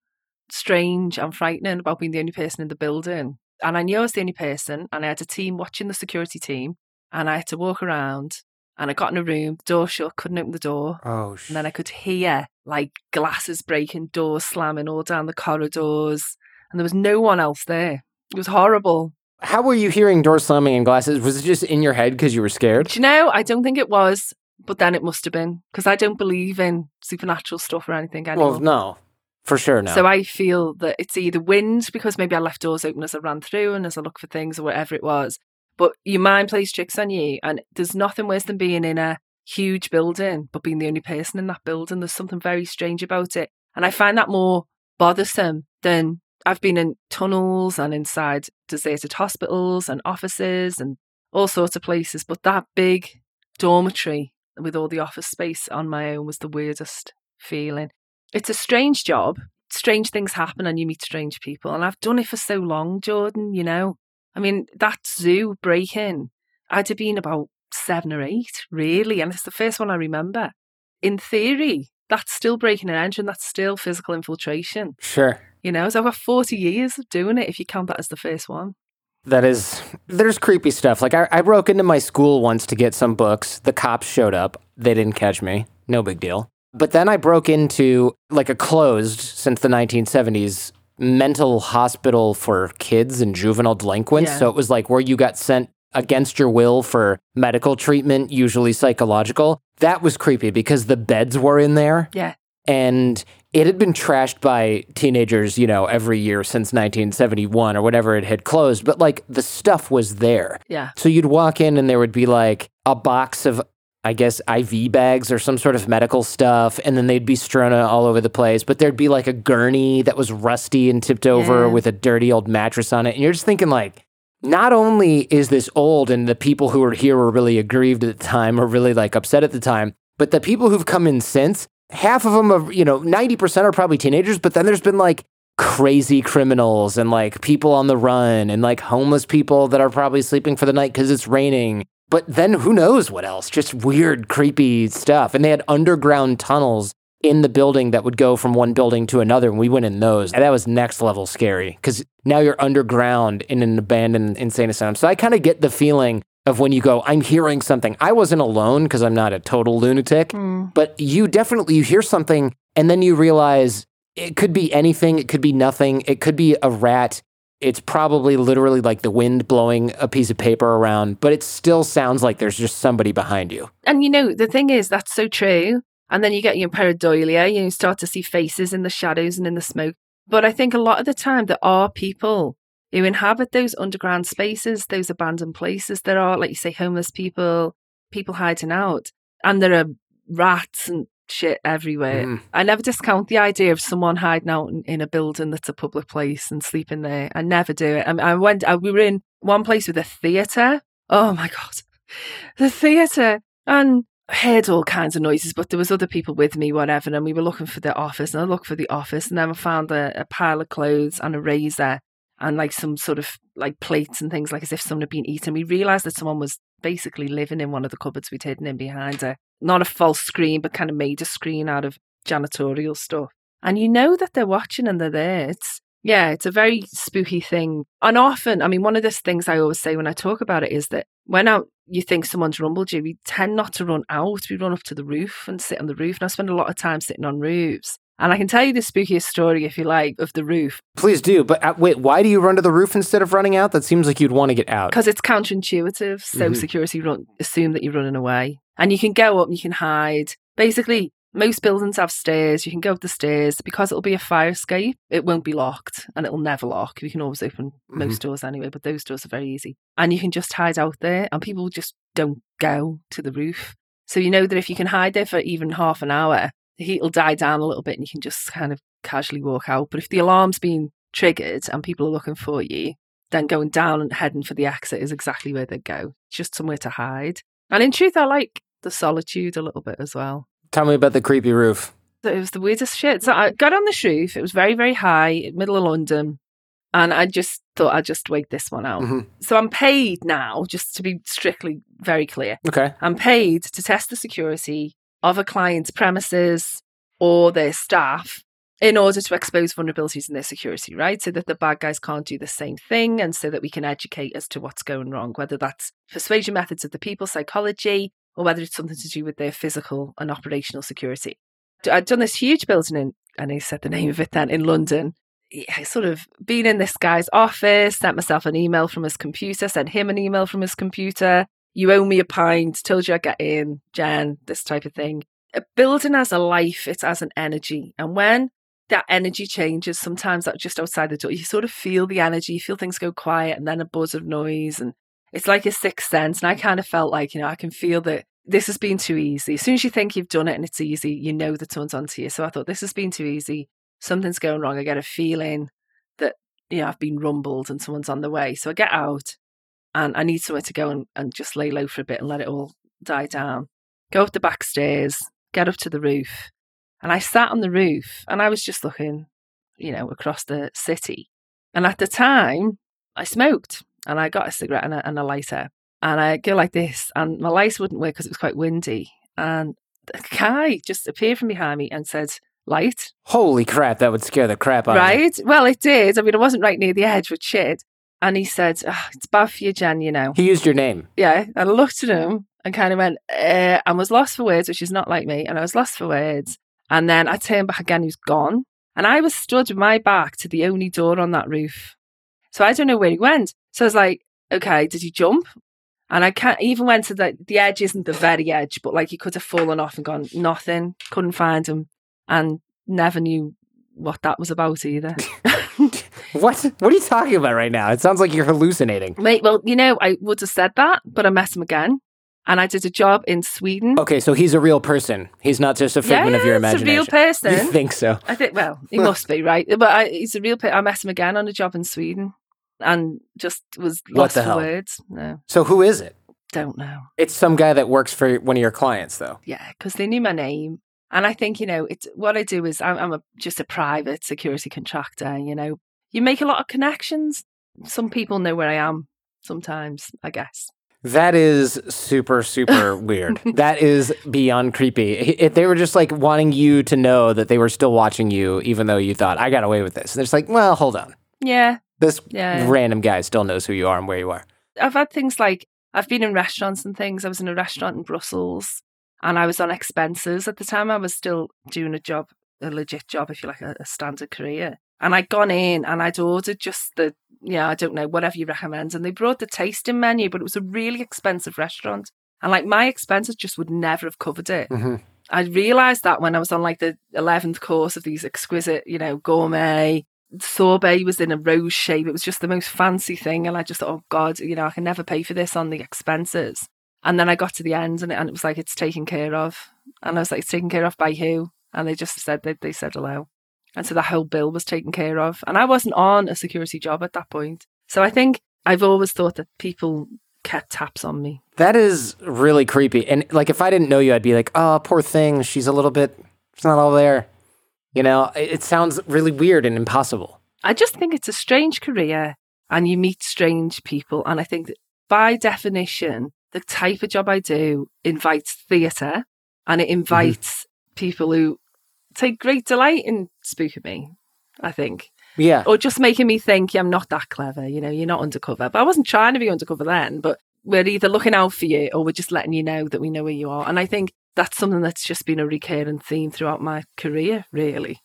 [SPEAKER 2] strange and frightening about being the only person in the building. And I knew I was the only person, and I had a team watching the security team, and I had to walk around. And I got in a room, door shut, couldn't open the door.
[SPEAKER 1] Oh, sh-
[SPEAKER 2] And then I could hear like glasses breaking, doors slamming all down the corridors. And there was no one else there. It was horrible.
[SPEAKER 1] How were you hearing door slamming and glasses? Was it just in your head because you were scared?
[SPEAKER 2] Do you know? I don't think it was but then it must have been because I don't believe in supernatural stuff or anything anymore.
[SPEAKER 1] Well, no, for sure, no.
[SPEAKER 2] So I feel that it's either wind because maybe I left doors open as I ran through and as I look for things or whatever it was. But your mind plays tricks on you, and there's nothing worse than being in a huge building but being the only person in that building. There's something very strange about it, and I find that more bothersome than I've been in tunnels and inside deserted hospitals and offices and all sorts of places. But that big dormitory with all the office space on my own was the weirdest feeling. It's a strange job. Strange things happen and you meet strange people. And I've done it for so long, Jordan, you know. I mean, that zoo break in, I'd have been about seven or eight, really. And it's the first one I remember. In theory, that's still breaking an engine, that's still physical infiltration.
[SPEAKER 1] Sure.
[SPEAKER 2] You know, it's over 40 years of doing it if you count that as the first one.
[SPEAKER 1] That is, there's creepy stuff. Like, I, I broke into my school once to get some books. The cops showed up. They didn't catch me. No big deal. But then I broke into like a closed since the 1970s mental hospital for kids and juvenile delinquents.
[SPEAKER 2] Yeah.
[SPEAKER 1] So it was like where you got sent against your will for medical treatment, usually psychological. That was creepy because the beds were in there
[SPEAKER 2] Yeah.
[SPEAKER 1] And it had been trashed by teenagers, you know, every year since 1971 or whatever it had closed, but like the stuff was there.
[SPEAKER 2] Yeah.
[SPEAKER 1] So you'd walk in and there would be like a box of, I guess, IV bags or some sort of medical stuff, and then they'd be strewn all over the place. But there'd be like a gurney that was rusty and tipped over
[SPEAKER 2] Yeah.
[SPEAKER 1] with a dirty old mattress on it. And you're just thinking, like, not only is this old and the people who were here were really aggrieved at the time or really like upset at the time, but the people who've come in since, half of them are, you know, 90% are probably teenagers, but then there's been like crazy criminals and like people on the run and like homeless people that are probably sleeping for the night because it's raining. But then who knows what else? Just weird, creepy stuff. And they had underground tunnels in the building that would go from one building to another. And we went in those. And that was next level scary because now you're underground in an abandoned insane asylum. So I kind of get the feeling of when you go, I'm hearing something. I wasn't alone because I'm not a total lunatic, mm. but you definitely you hear something and then you realize it could be anything, it could be nothing, it could be a rat. It's probably literally like the wind blowing a piece of paper around, but it still sounds like there's just somebody behind you.
[SPEAKER 2] And you know, the thing is, that's so true. And then you get your pareidolia, you start to see faces in the shadows and in the smoke. But I think a lot of the time there are people who inhabit those underground spaces, those abandoned places. There are, like you say, homeless people, people hiding out, and there are rats and shit everywhere.
[SPEAKER 1] Mm.
[SPEAKER 2] I never discount the idea of someone hiding out in, in a building that's a public place and sleeping there. I never do it. I, I went, I, we were in one place with a theatre. Oh my God. The theatre. And I heard all kinds of noises, but there was other people with me, whatever, and we were looking for the office, and I looked for the office, and then I found a, a pile of clothes and a razor and like some sort of like plates and things, like as if someone had been eaten. We realised that someone was basically living in one of the cupboards we'd hidden in behind a not a false screen, but kind of made a screen out of janitorial stuff. And you know that they're watching and they're there. It's yeah, it's a very spooky thing. And often, I mean, one of the things I always say when I talk about it is that when out you think someone's rumbled you, we tend not to run out. We run up to the roof and sit on the roof. And I spend a lot of time sitting on roofs. And I can tell you the spookiest story, if you like, of the roof
[SPEAKER 1] Please do. But uh, wait, why do you run to the roof instead of running out? That seems like you'd want to get out.
[SPEAKER 2] because it's counterintuitive. So
[SPEAKER 1] Mhm.
[SPEAKER 2] security run assume that you're running away, and you can go up and you can hide. Basically, most buildings have stairs. You can go up the stairs because it'll be a fire escape. It won't be locked, and it'll never lock. You can always open most doors anyway, but those doors are very easy, and you can just hide out there. And people just don't go to the roof. So you know that if you can hide there for even half an hour, the heat will die down a little bit, and you can just kind of casually walk out. But if the alarm's been triggered and people are looking for you, then going down and heading for the exit is exactly where they go. Just somewhere to hide. And in truth, I like the solitude a little bit as well.
[SPEAKER 1] Tell me about the creepy roof.
[SPEAKER 2] So It was the weirdest shit. So I got on this roof. It was very, very high, middle of London. And I just thought I'd just wait this one out.
[SPEAKER 1] Mhm.
[SPEAKER 2] So I'm paid now, just to be strictly very clear.
[SPEAKER 1] Okay.
[SPEAKER 2] I'm paid to test the security of a client's premises or their staff in order to expose vulnerabilities in their security, right? So that the bad guys can't do the same thing and so that we can educate as to what's going wrong, whether that's persuasion methods of the people, psychology, or whether it's something to do with their physical and operational security. I'd done this huge building in, and I said the name of it then, in London. I sort of been in this guy's office, sent myself an email from his computer, sent him an email from his computer. You owe me a pint, told you I'd get in, Jen, this type of thing. A building has a life, it has an energy. And when that energy changes, sometimes that just outside the door, you sort of feel the energy, you feel things go quiet and then a buzz of noise. And it's like a sixth sense. And I kind of felt like, you know, I can feel that this has been too easy. As soon as you think you've done it and it's easy, you know that someone's onto you. So I thought, this has been too easy. Something's going wrong. I get a feeling that, you know, I've been rumbled and someone's on the way. So I get out and I need somewhere to go and, and just lay low for a bit and let it all die down. Go up the back stairs, get up to the roof. And I sat on the roof and I was just looking, you know, across the city. And at the time, I smoked and I got a cigarette and a, and a lighter. And I go like this, and my lights wouldn't work because it was quite windy. And a guy just appeared from behind me and said, Light.
[SPEAKER 1] Holy crap, that would scare the crap out of me.
[SPEAKER 2] Right? Well, it did. I mean, I wasn't right near the edge with shit. And he said, oh, It's bad for you, Jen, you know.
[SPEAKER 1] He used your name.
[SPEAKER 2] Yeah. And I looked at him and kind of went, uh, and was lost for words, which is not like me. And I was lost for words. And then I turned back again, he was gone. And I was stood with my back to the only door on that roof. So I don't know where he went. So I was like, okay, did he jump? And I can't even went to the the edge isn't the very edge, but like he could have fallen off and gone nothing, couldn't find him, and never knew what that was about either.
[SPEAKER 1] What? What are you talking about right now? It sounds like you're hallucinating.
[SPEAKER 2] Mate, well, you know, I would have said that, but I met him again. And I did a job in Sweden.
[SPEAKER 1] Okay, so he's a real person. He's not just a figment
[SPEAKER 2] yeah,
[SPEAKER 1] of your
[SPEAKER 2] it's a real person.
[SPEAKER 1] You think so?
[SPEAKER 2] I think, well, he must be, right? But I, he's a real person. I met him again on a job in Sweden and just was lost for words. No,
[SPEAKER 1] So who is it?
[SPEAKER 2] don't know.
[SPEAKER 1] It's some guy that works for one of your clients, though.
[SPEAKER 2] Yeah, because they knew my name. And I think, you know, it's what I do is I'm, I'm a, just a private security contractor, you know. You make a lot of connections. Some people know where I am sometimes, I guess.
[SPEAKER 1] That is super, super weird. That is beyond creepy. If they were just like wanting you to know that they were still watching you, even though you thought, I got away with this. And it's like, well, hold on.
[SPEAKER 2] Yeah,
[SPEAKER 1] This
[SPEAKER 2] Yeah.
[SPEAKER 1] random guy still knows who you are and where you are.
[SPEAKER 2] I've had things like I've been in restaurants and things. I was in a restaurant in Brussels and I was on expenses. At the time, I was still doing a job, a legit job, if you like, a, a standard career. And I'd gone in and I'd ordered just the, yeah, I don't know, whatever you recommend. And they brought the tasting menu, but it was a really expensive restaurant. And like my expenses just would never have covered it.
[SPEAKER 1] hmm
[SPEAKER 2] I realized that when I was on like the 11th course of these exquisite, you know, gourmet sorbet was in a rose shape. It was just the most fancy thing. And I just thought, oh God, you know, I can never pay for this on the expenses. And then I got to the end and it, and it was like, it's taken care of. And I was like, it's taken care of by who? And they just said, they, they said hello. And so the whole bill was taken care of. And I wasn't on a security job at that point. So I think I've always thought that people kept taps on me.
[SPEAKER 1] That is really creepy. And like, if I didn't know you, I'd be like, oh, poor thing. She's a little bit, she's not all there. You know, it, sounds really weird and impossible.
[SPEAKER 2] I just think it's a strange career and you meet strange people. And I think that by definition, the type of job I do invites theatre and it mm-hmm. invites people who take great delight in spooking me, I think.
[SPEAKER 1] Yeah.
[SPEAKER 2] Or just making me think, yeah, I'm not that clever, you know, you're not undercover. But I wasn't trying to be undercover then, but we're either looking out for you or we're just letting you know that we know where you are. And I think that's something that's just been a recurring theme throughout my career, really.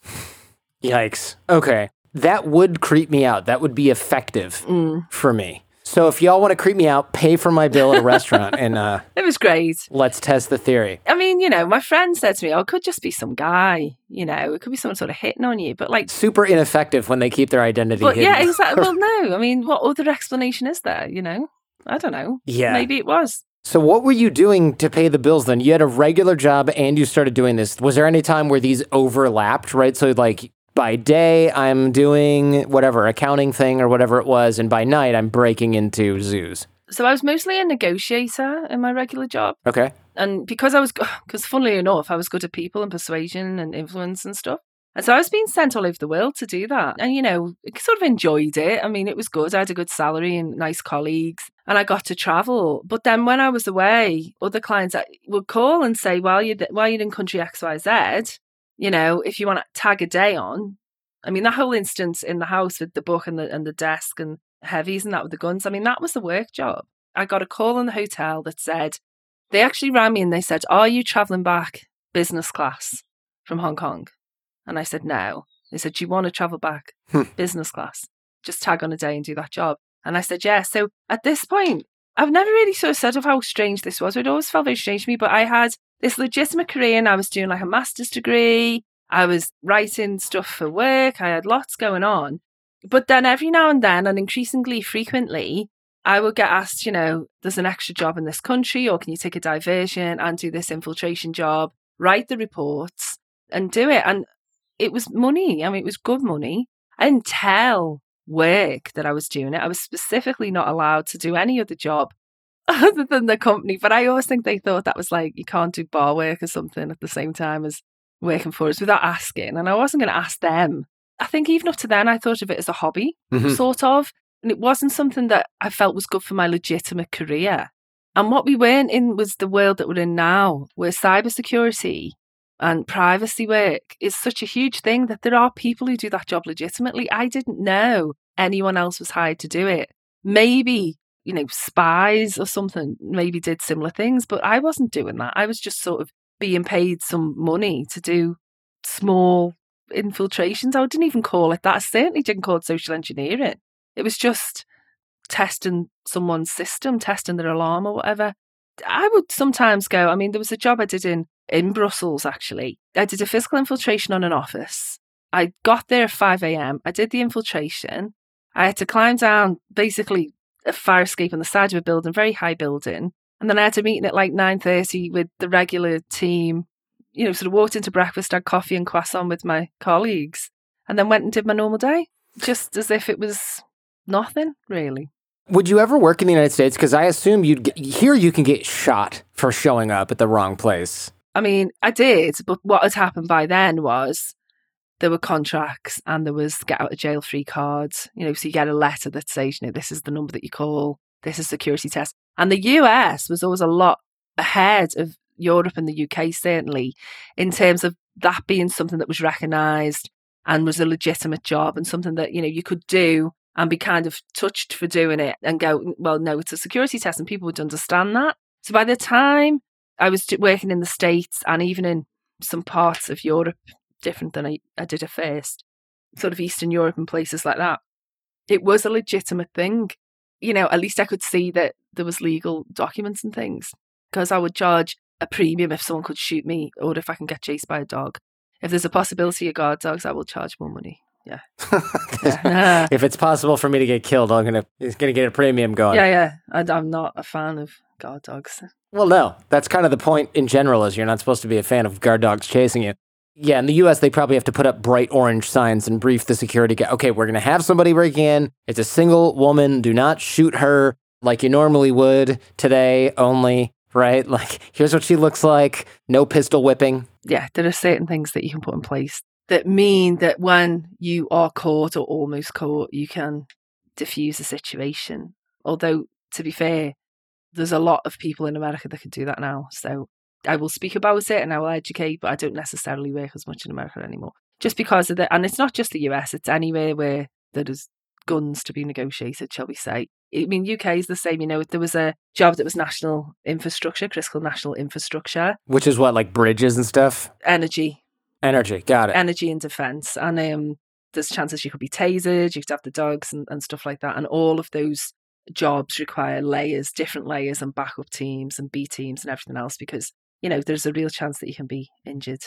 [SPEAKER 1] Yikes. Okay. That would creep me out. That would be effective
[SPEAKER 2] Mm.
[SPEAKER 1] for me. So if y'all want to creep me out, pay for my bill at a restaurant and uh,
[SPEAKER 2] It was great.
[SPEAKER 1] let's test the theory.
[SPEAKER 2] I mean, you know, my friend said to me, oh, it could just be some guy, you know, it could be someone sort of hitting on you. But like,
[SPEAKER 1] Super ineffective when they keep their identity
[SPEAKER 2] but
[SPEAKER 1] hidden.
[SPEAKER 2] yeah, exactly. well, no, I mean, what other explanation is there, you know? I don't know.
[SPEAKER 1] Yeah.
[SPEAKER 2] Maybe it was.
[SPEAKER 1] So what were you doing to pay the bills then? You had a regular job and you started doing this. Was there any time where these overlapped, right? So like by day I'm doing whatever accounting thing or whatever it was and by night I'm breaking into zoos.
[SPEAKER 2] So I was mostly a negotiator in my regular job.
[SPEAKER 1] Okay.
[SPEAKER 2] And because I was, because funnily enough, I was good at people and persuasion and influence and stuff. And so I was being sent all over the world to do that. And, you know, I sort of enjoyed it. I mean, it was good. I had a good salary and nice colleagues and I got to travel. But then when I was away, other clients uh, would call and say, while you're, while you're in country XYZ, you know, if you want to tag a day on, I mean, that whole instance in the house with the book and the, and the desk and heavies and that with the guns, I mean, that was the work job. I got a call in the hotel that said, they actually rang me and they said, Are you traveling back business class from Hong Kong? And I said, No. They said, Do you want to travel back
[SPEAKER 1] Hmm.
[SPEAKER 2] business class? Just tag on a day and do that job. And I said, Yeah. So at this point, I've never really sort of said of how strange this was. It always felt very strange to me, but I had this legitimate career and I was doing like a master's degree. I was writing stuff for work. I had lots going on. But then every now and then, and increasingly frequently, I would get asked, you know, there's an extra job in this country, or can you take a diversion and do this infiltration job, write the reports and do it? And it was money. I mean, it was good money. I didn't tell work that I was doing it. I was specifically not allowed to do any other job other than the company. But I always think they thought that was like you can't do bar work or something at the same time as working for us without asking. And I wasn't going to ask them. I think even up to then, I thought of it as a hobby,
[SPEAKER 1] Mhm.
[SPEAKER 2] sort of. And it wasn't something that I felt was good for my legitimate career. And what we weren't in was the world that we're in now, where cybersecurity and privacy work is such a huge thing that there are people who do that job legitimately. I didn't know anyone else was hired to do it. Maybe, you know, spies or something maybe did similar things, but I wasn't doing that. I was just sort of being paid some money to do small infiltrations. I didn't even call it that. I certainly didn't call it social engineering. It was just testing someone's system, testing their alarm or whatever. I would sometimes go. I mean, there was a job I did in in Brussels actually. I did a physical infiltration on an office. I got there at 5 a.m. I did the infiltration. I had to climb down basically a fire escape on the side of a building, very high building. And then I had a meeting at like 9.30 with the regular team. You know, sort of walked into breakfast, had coffee and croissant with my colleagues, and then went and did my normal day. Just as if it was nothing, really.
[SPEAKER 1] Would you ever work in the United States? Because I assume you'd get, here you can get shot for showing up at the wrong place.
[SPEAKER 2] I mean, I did, but what had happened by then was there were contracts and there was get out of jail free cards. You know, so you get a letter that says, you know, this is the number that you call, this is security test. And the US was always a lot ahead of Europe and the UK, certainly, in terms of that being something that was recognised and was a legitimate job and something that, you know, you could do and be kind of touched for doing it and go, well, no, it's a security test and people would understand that. So by the time I was working in the States and even in some parts of Europe, different than I, I did at first, sort of Eastern Europe and places like that. It was a legitimate thing. You know, at least I could see that there was legal documents and things because I would charge a premium if someone could shoot me or if I can get chased by a dog. If there's a possibility of guard dogs, I will charge more money. Yeah. Yeah.
[SPEAKER 1] if it's possible for me to get killed, I'm gonna it's gonna get a premium going.
[SPEAKER 2] yeah, yeah. And I'm not a fan of guard dogs.
[SPEAKER 1] Well, no, that's kind of the point in general. Is you're not supposed to be a fan of guard dogs chasing you. Yeah, in the U.S., they probably have to put up bright orange signs and brief the security guy. Okay, we're gonna have somebody break in. It's a single woman. Do not shoot her like you normally would today. Only right. Like here's what she looks like. No pistol whipping.
[SPEAKER 2] yeah, there are certain things that you can put in place that mean that when you are caught or almost caught, you can diffuse the situation. Although, to be fair, there's a lot of people in America that can do that now. So I will speak about it and I will educate, but I don't necessarily work as much in America anymore. Just because of the, and it's not just the US, it's anywhere where there is guns to be negotiated, shall we say. I mean, UK is the same. You know, there was a job that was national infrastructure, critical national infrastructure,
[SPEAKER 1] Which is what like bridges and stuff.
[SPEAKER 2] energy,
[SPEAKER 1] Energy. Got it.
[SPEAKER 2] energy and defense and um there's chances you could be tasered you could have the dogs and, and stuff like that and all of those jobs require layers different layers and backup teams and b teams and everything else because you know there's a real chance that you can be injured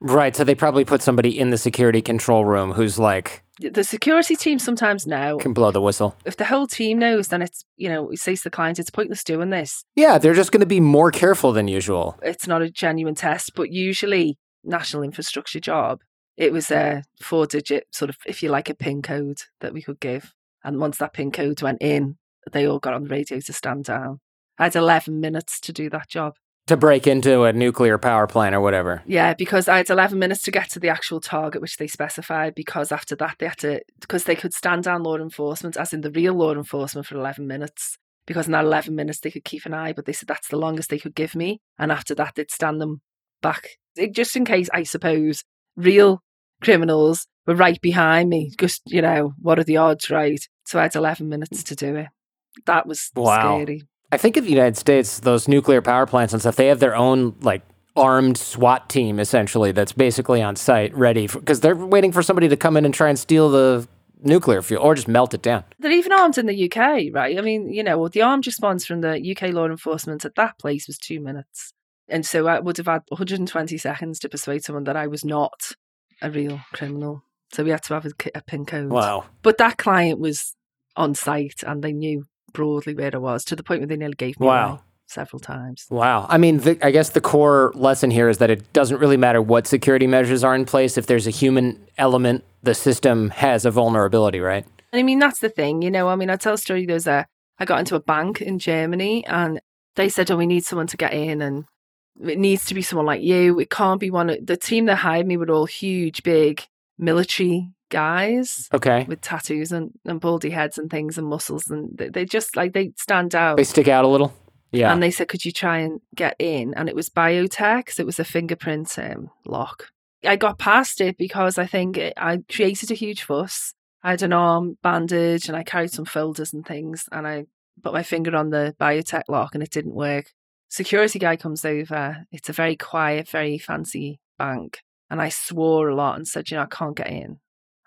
[SPEAKER 1] Right. So they probably put somebody in the security control room who's like
[SPEAKER 2] the security team sometimes know
[SPEAKER 1] can blow the whistle.
[SPEAKER 2] if the whole team knows then it's you know it says to the client it's pointless doing this
[SPEAKER 1] Yeah, they're just going to be more careful than usual.
[SPEAKER 2] it's not a genuine test, but usually national infrastructure job, it was a four digit sort of, if you like, a pin code that we could give. And once that pin code went in, they all got on the radio to stand down. I had 11 minutes to do that job.
[SPEAKER 1] To break into a nuclear power plant or whatever.
[SPEAKER 2] Yeah, because I had 11 minutes to get to the actual target, which they specified. Because after that, they had to, because they could stand down law enforcement, as in the real law enforcement, for 11 minutes. Because in that 11 minutes, they could keep an eye, but they said that's the longest they could give me. And after that, they'd stand them back, It- just in case, I suppose, real criminals were right behind me. Just, you know, what are the odds, right? So I had 11 minutes to do it. That was
[SPEAKER 1] Wow.
[SPEAKER 2] scary.
[SPEAKER 1] I think in the United States, those nuclear power plants and stuff, they have their own like armed SWAT team essentially that's basically on site ready because they're waiting for somebody to come in and try and steal the nuclear fuel or just melt it down.
[SPEAKER 2] They're even armed in the UK, right? I mean, you know, the armed response from the UK law enforcement at that place was two minutes. And so I would have had 120 seconds to persuade someone that I was not a real criminal. So we had to have a, a pin code.
[SPEAKER 1] Wow.
[SPEAKER 2] But that client was on site and they knew broadly where I was to the point where they nearly gave me
[SPEAKER 1] Wow.
[SPEAKER 2] away several times.
[SPEAKER 1] Wow. I mean, the, I guess the core lesson here is that it doesn't really matter what security measures are in place. If there's a human element, the system has a vulnerability, right?
[SPEAKER 2] I mean, that's the thing, you know. I mean, I tell a story. There's a, I got into a bank in Germany and they said, oh, we need someone to get in and it needs to be someone like you. It can't be one of the team that hired me were all huge, big military guys
[SPEAKER 1] Okay.
[SPEAKER 2] with tattoos and, and baldy heads and things and muscles. And they, they just like, they stand out.
[SPEAKER 1] They stick out a little. Yeah.
[SPEAKER 2] And they said, could you try and get in? And it was biotech, so it was a fingerprint um, lock. I got past it because I think it, I created a huge fuss. I had an arm bandage and I carried some folders and things, and I put my finger on the biotech lock and it didn't work. Security guy comes over. It's a very quiet, very fancy bank. And I swore a lot and said, you know, I can't get in.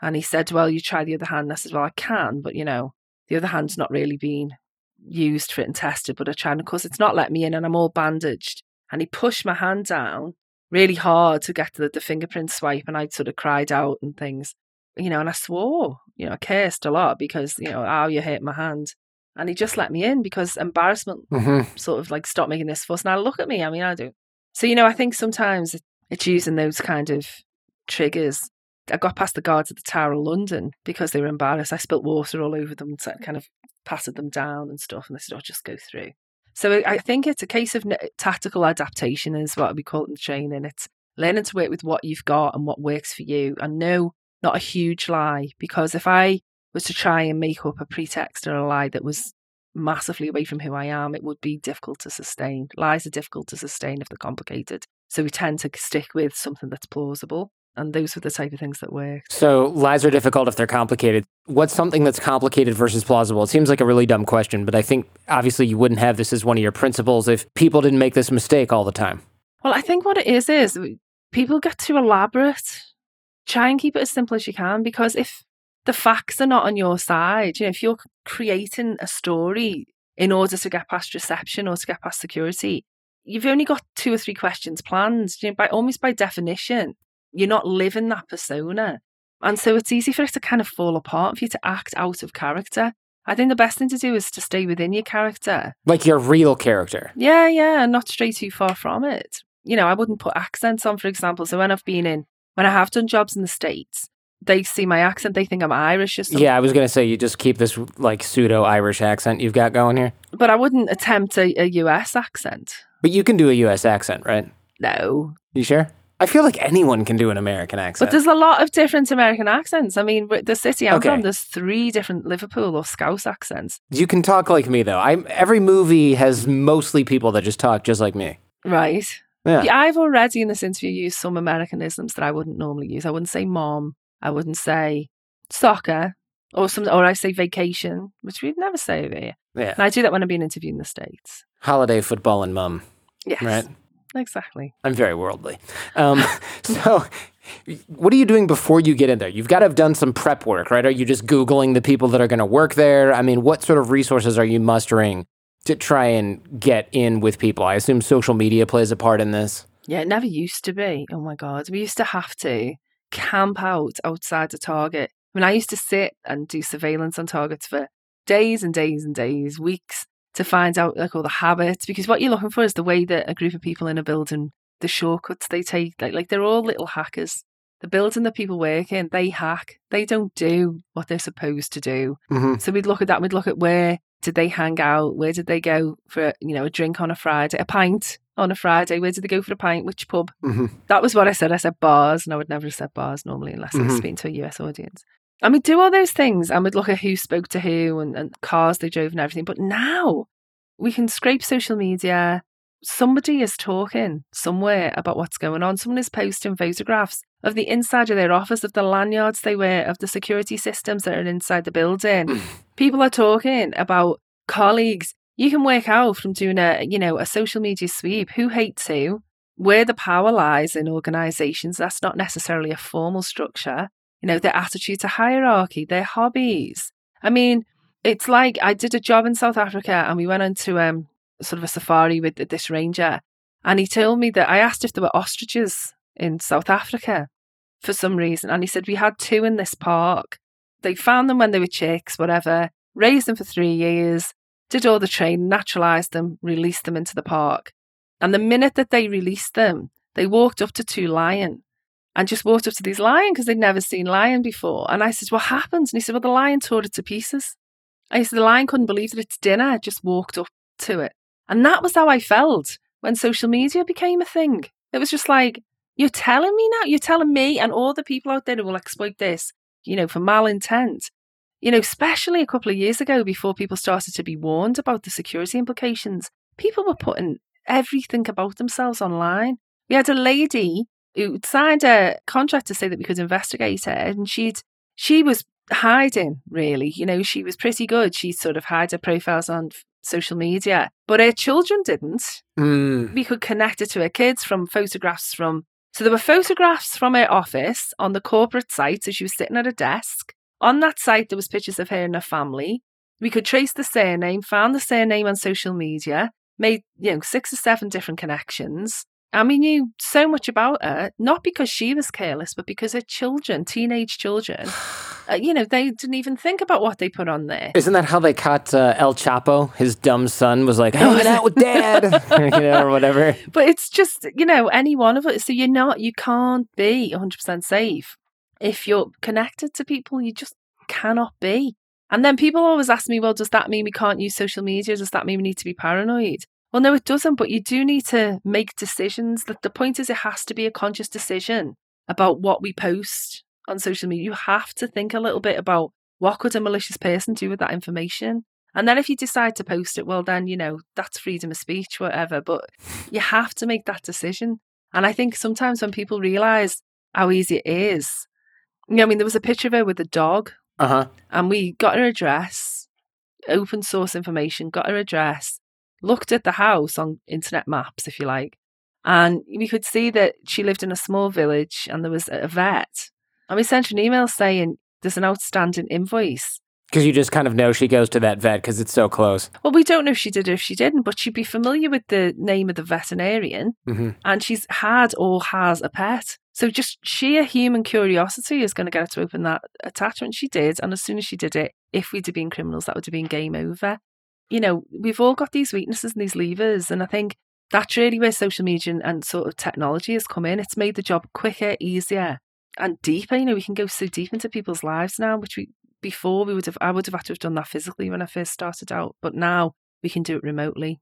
[SPEAKER 2] And he said, well, you try the other hand. And I said, well, I can, but you know, the other hand's not really been used for it and tested, but I tried. And of course, it's not let me in, and I'm all bandaged. And he pushed my hand down really hard to get to the, the fingerprint swipe, and I sort of cried out and things, you know. And I swore, you know, I cursed a lot because you know, how you hit my hand. And he just let me in because embarrassment
[SPEAKER 1] hmm
[SPEAKER 2] sort of like stopped making this fuss. Now look at me. I mean, I do. So you know, I think sometimes it- it's using those kind of triggers. I got past the guards at the Tower of London because they were embarrassed. I spilt water all over them and kind of patted them down and stuff, and they said, "Oh, just go through." So I I think it's a case of tactical adaptation, is what we call it in training. It's learning to work with what you've got and what works for you, and no, not a huge lie. Because if I was to try and make up a pretext or a lie that was massively away from who I am, it would be difficult to sustain. Lies are difficult to sustain if they're complicated. So we tend to stick with something that's plausible. And those are the type of things that work.
[SPEAKER 1] So lies are difficult if they're complicated. What's something that's complicated versus plausible? It seems like a really dumb question, but I think obviously you wouldn't have this as one of your principles if people didn't make this mistake all the time.
[SPEAKER 2] Well, I think what it is is people get too elaborate. Try and keep it as simple as you can because if the facts are not on your side, you know, if you're creating a story in order to get past reception or to get past security, you've only got two or three questions planned. You know, by almost by definition, you're not living that persona. And so it's easy for it to kind of fall apart for you to act out of character. I think the best thing to do is to stay within your character.
[SPEAKER 1] Like your real character.
[SPEAKER 2] Yeah, yeah, and not stray too far from it. You know, I wouldn't put accents on, for example. So when I've been in, when I have done jobs in the States, they see my accent, they think I'm Irish or something.
[SPEAKER 1] Yeah, I was going to say you just keep this like pseudo Irish accent you've got going here.
[SPEAKER 2] But I wouldn't attempt a, a US accent.
[SPEAKER 1] But you can do a US accent, right?
[SPEAKER 2] No.
[SPEAKER 1] You sure? I feel like anyone can do an American accent.
[SPEAKER 2] But there's a lot of different American accents. I mean, with the city I'm
[SPEAKER 1] Okay.
[SPEAKER 2] from, there's three different Liverpool or Scouse accents.
[SPEAKER 1] you can talk like me though. I'm, every movie has mostly people that just talk just like me.
[SPEAKER 2] Right.
[SPEAKER 1] Yeah.
[SPEAKER 2] Yeah, I've already in this interview used some Americanisms that I wouldn't normally use. I wouldn't say mom. I wouldn't say soccer. Or some, or I say vacation, which we'd never say over here.
[SPEAKER 1] Yeah.
[SPEAKER 2] And I do that when I'm being interviewed in the States.
[SPEAKER 1] Holiday football and mum.
[SPEAKER 2] Yes.
[SPEAKER 1] Right.
[SPEAKER 2] Exactly.
[SPEAKER 1] I'm very worldly. Um, so, what are you doing before you get in there? You've got to have done some prep work, right? Are you just Googling the people that are going to work there? I mean, what sort of resources are you mustering to try and get in with people? I assume social media plays a part in this.
[SPEAKER 2] Yeah, it never used to be. Oh my God. We used to have to camp out outside the target. I mean, I used to sit and do surveillance on targets for days and days and days, weeks to find out like all the habits. Because what you're looking for is the way that a group of people in a building, the shortcuts they take, like, like they're all little hackers. The building that people work in, they hack. They don't do what they're supposed to do.
[SPEAKER 1] Mm-hmm.
[SPEAKER 2] So we'd look at that. We'd look at where did they hang out? Where did they go for you know a drink on a Friday, a pint on a Friday? Where did they go for a pint? Which pub?
[SPEAKER 1] Mm-hmm.
[SPEAKER 2] That was what I said. I said bars, and I would never have said bars normally unless I was speaking to a US audience. And we'd do all those things, and we'd look at who spoke to who and, and cars they drove and everything. But now we can scrape social media. Somebody is talking somewhere about what's going on. Someone is posting photographs of the inside of their office, of the lanyards they wear, of the security systems that are inside the building. People are talking about colleagues. You can work out from doing a, you know, a social media sweep who hates who, where the power lies in organizations. That's not necessarily a formal structure. You know, their attitude to hierarchy, their hobbies. I mean, it's like I did a job in South Africa and we went into um, sort of a safari with this ranger. And he told me that I asked if there were ostriches in South Africa for some reason. And he said, We had two in this park. They found them when they were chicks, whatever, raised them for three years, did all the training, naturalized them, released them into the park. And the minute that they released them, they walked up to two lion and just walked up to these lion because they'd never seen lion before. And I said, What happened? And he said, Well, the lion tore it to pieces. I said, The lion couldn't believe that its dinner I just walked up to it. And that was how I felt when social media became a thing. It was just like, You're telling me now? You're telling me and all the people out there who will exploit this, you know, for malintent. You know, especially a couple of years ago before people started to be warned about the security implications, people were putting everything about themselves online. We had a lady who signed a contract to say that we could investigate her, and she'd she was hiding really. You know, she was pretty good. She sort of hid her profiles on social media, but her children didn't.
[SPEAKER 1] Mm.
[SPEAKER 2] We could connect it to her kids from photographs from. So there were photographs from her office on the corporate site. So she was sitting at a desk. On that site, there was pictures of her and her family. We could trace the surname, found the surname on social media, made you know six or seven different connections. And we knew so much about her, not because she was careless, but because her children, teenage children, uh, you know, they didn't even think about what they put on there.
[SPEAKER 1] Isn't that how they caught uh, El Chapo? His dumb son was like, hanging out with dad, you know, or whatever.
[SPEAKER 2] But it's just, you know, any one of us. So you're not, you can't be 100% safe. If you're connected to people, you just cannot be. And then people always ask me, well, does that mean we can't use social media? Does that mean we need to be paranoid? Well, no, it doesn't, but you do need to make decisions. The, the point is, it has to be a conscious decision about what we post on social media. You have to think a little bit about what could a malicious person do with that information. And then if you decide to post it, well, then, you know, that's freedom of speech, whatever. But you have to make that decision. And I think sometimes when people realize how easy it is, you know, I mean, there was a picture of her with a dog,
[SPEAKER 1] Uh huh.
[SPEAKER 2] and we got her address, open source information, got her address, looked at the house on internet maps, if you like, and we could see that she lived in a small village and there was a vet. And we sent her an email saying there's an outstanding invoice.
[SPEAKER 1] Because you just kind of know she goes to that vet because it's so close.
[SPEAKER 2] Well, we don't know if she did or if she didn't, but she'd be familiar with the name of the veterinarian
[SPEAKER 1] hmm
[SPEAKER 2] and she's had or has a pet. So just sheer human curiosity is going to get her to open that attachment. She did. And as soon as she did it, if we'd have been criminals, that would have been game over. You know, we've all got these weaknesses and these levers. And I think that's really where social media and, sort of technology has come in. It's made the job quicker, easier, and deeper. You know, we can go so deep into people's lives now, which we before we would have I would have had to have done that physically when I first started out. But now we can do it remotely.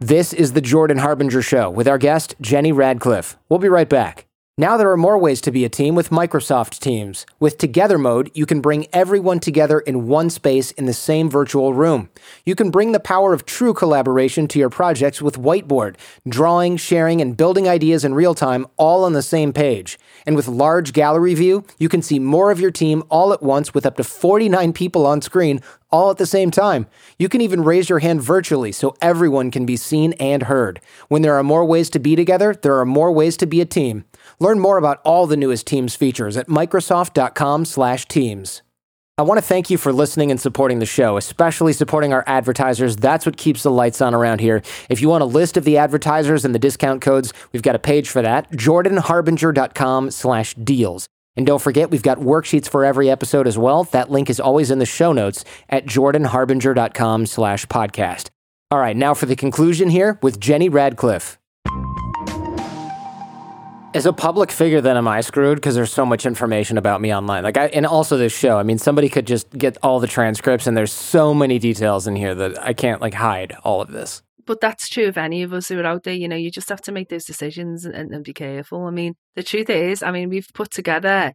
[SPEAKER 1] This is the Jordan Harbinger Show with our guest, Jenny Radcliffe. We'll be right back. Now there are more ways to be a team with Microsoft Teams. With Together Mode, you can bring everyone together in one space in the same virtual room. You can bring the power of true collaboration to your projects with Whiteboard, drawing, sharing, and building ideas in real time all on the same page. And with Large Gallery View, you can see more of your team all at once with up to 49 people on screen all at the same time. You can even raise your hand virtually so everyone can be seen and heard. When there are more ways to be together, there are more ways to be a team. Learn more about all the newest Teams features at microsoft.com/teams. I want to thank you for listening and supporting the show, especially supporting our advertisers. That's what keeps the lights on around here. If you want a list of the advertisers and the discount codes, we've got a page for that, jordanharbinger.com/deals. And don't forget, we've got worksheets for every episode as well. That link is always in the show notes at jordanharbinger.com slash podcast. All right, now for the conclusion here with Jenny Radcliffe. As a public figure, then am I screwed because there's so much information about me online? Like, I, and also this show. I mean, somebody could just get all the transcripts, and there's so many details in here that I can't like hide all of this.
[SPEAKER 2] But that's true of any of us who are out there. You know, you just have to make those decisions and, and be careful. I mean, the truth is, I mean, we've put together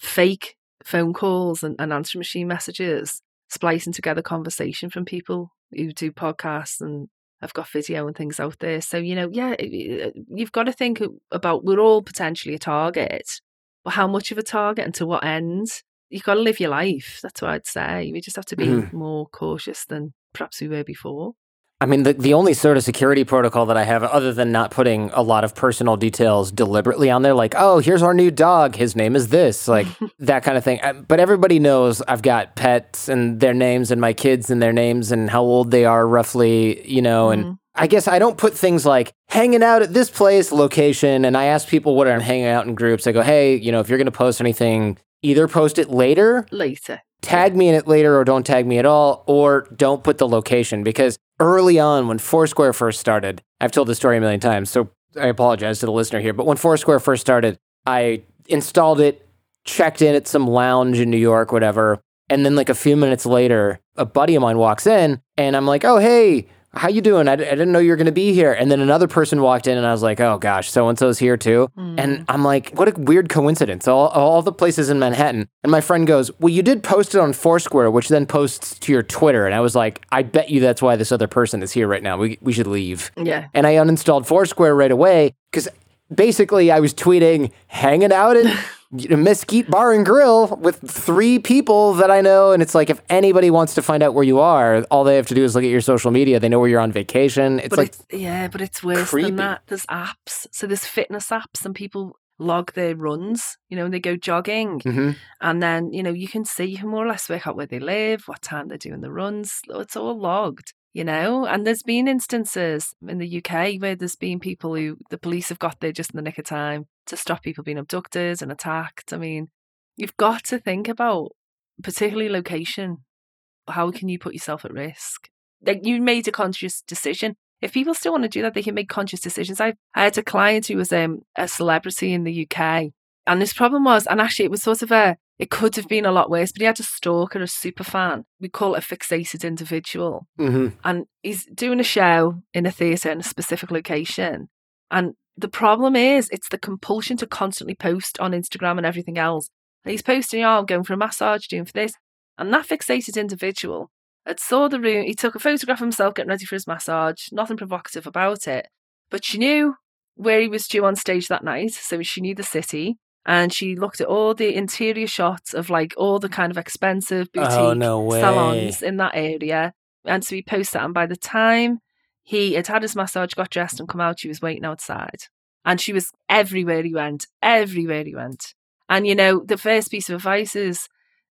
[SPEAKER 2] fake phone calls and, and answer machine messages, splicing together conversation from people who do podcasts and have got video and things out there. So, you know, yeah, you've got to think about we're all potentially a target, but how much of a target and to what end? You've got to live your life. That's what I'd say. We just have to be
[SPEAKER 1] Mhm.
[SPEAKER 2] more cautious than perhaps we were before.
[SPEAKER 1] I mean, the, the only sort of security protocol that I have, other than not putting a lot of personal details deliberately on there, like, oh, here's our new dog, his name is this, like that kind of thing. Uh, But everybody knows I've got pets and their names and my kids and their names and how old they are roughly, you know, and I guess I don't put things like hanging out at this place, location, and I ask people what I'm hanging out in groups. I go, hey, you know, if you're going to post anything, either post it later
[SPEAKER 2] Later.
[SPEAKER 1] tag me in it later or don't tag me at all or don't put the location because early on when Foursquare first started, I've told this story a million times, so I apologize to the listener here, but when Foursquare first started, I installed it, checked in at some lounge in New York, whatever, and then like a few minutes later, a buddy of mine walks in and I'm like, "Oh, hey, how you doing? I, I didn't know you were going to be here." And then another person walked in and I was like, "Oh gosh, so and so's here too." And mm. I'm like, "What a weird coincidence. All all the places in Manhattan." And my friend goes, "Well, you did post it on Foursquare, which then posts to your Twitter." And I was like, "I bet you that's why this other person is here right now. We we should leave."
[SPEAKER 2] Yeah.
[SPEAKER 1] And I uninstalled Foursquare right away because basically I was tweeting hanging out at Mesquite Bar and Grill with three people that I know. And it's like, if anybody wants to find out where you are, all they have to do is look at your social media. They know where you're on vacation. It's
[SPEAKER 2] But
[SPEAKER 1] like,
[SPEAKER 2] it's yeah, but it's worse
[SPEAKER 1] creepy.
[SPEAKER 2] than that. There's apps. So there's fitness apps and people log their runs, you know, and they go jogging.
[SPEAKER 1] Mhm.
[SPEAKER 2] And then, you know, you can see, you can more or less work out where they live, what time they're doing the runs. It's all logged, you know? And there's been instances in the UK where there's been people who the police have got there just in the nick of time to stop people being abducted and attacked. I mean, you've got to think about, particularly location, how can you put yourself at risk? Like you made a conscious decision. If people still want to do that, they can make conscious decisions. I, I had a client who was um, a celebrity in the UK, and his problem was, and actually it was sort of a, it could have been a lot worse, but he had a stalker, a super fan. We call it a fixated individual.
[SPEAKER 1] mhm.
[SPEAKER 2] And he's doing a show in a theatre in a specific location. And the problem is, it's the compulsion to constantly post on Instagram and everything else. And he's posting, oh, I'm going for a massage, doing for this. And that fixated individual had saw the room. He took a photograph of himself getting ready for his massage. Nothing provocative about it. But she knew where he was due on stage that night. So she knew the city. And she looked at all the interior shots of like all the kind of expensive oh, boutique
[SPEAKER 1] Oh, no
[SPEAKER 2] salons in that area. And so he posted that. And by the time he had had his massage, got dressed, and come out, she was waiting outside. And she was everywhere he went, everywhere he went. And, you know, the first piece of advice is,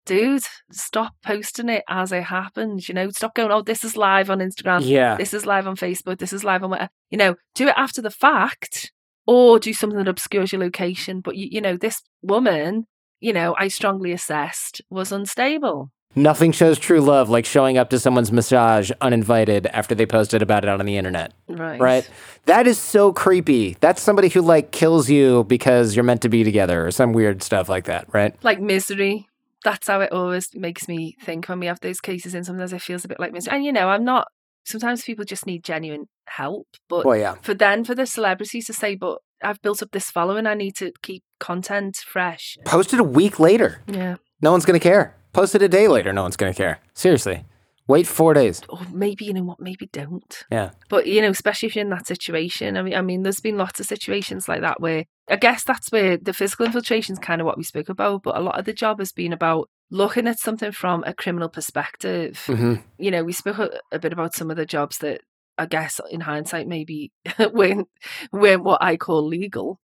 [SPEAKER 2] dude, stop posting it as it happens. You know, stop going, oh, this is live on Instagram.
[SPEAKER 1] Yeah.
[SPEAKER 2] This is live on Facebook. This is live on whatever. You know, do it after the fact or do something that obscures your location. But, you, you know, this woman, you know, I strongly assessed was unstable.
[SPEAKER 1] Nothing shows true love like showing up to someone's massage uninvited after they posted about it on the internet.
[SPEAKER 2] Right.
[SPEAKER 1] Right? That is so creepy. That's somebody who like kills you because you're meant to be together or some weird stuff like that, right?
[SPEAKER 2] Like misery. That's how it always makes me think when we have those cases in. Sometimes it feels a bit like misery. And, you know, I'm not, sometimes people just need genuine help. But
[SPEAKER 1] Well, yeah.
[SPEAKER 2] for then, for the celebrities to say, but I've built up this following, I need to keep content fresh.
[SPEAKER 1] Post it a week later.
[SPEAKER 2] Yeah.
[SPEAKER 1] No one's going to care. Post it a day later. No one's going to care. Seriously. Wait four days.
[SPEAKER 2] Or maybe, you know what, maybe don't.
[SPEAKER 1] Yeah.
[SPEAKER 2] But you know, especially if you're in that situation, I mean, I mean, there's been lots of situations like that where I guess that's where the physical infiltration is kind of what we spoke about. But a lot of the job has been about looking at something from a criminal perspective.
[SPEAKER 1] hmm
[SPEAKER 2] You know, we spoke a, a bit about some of the jobs that I guess in hindsight maybe weren't weren't what I call legal.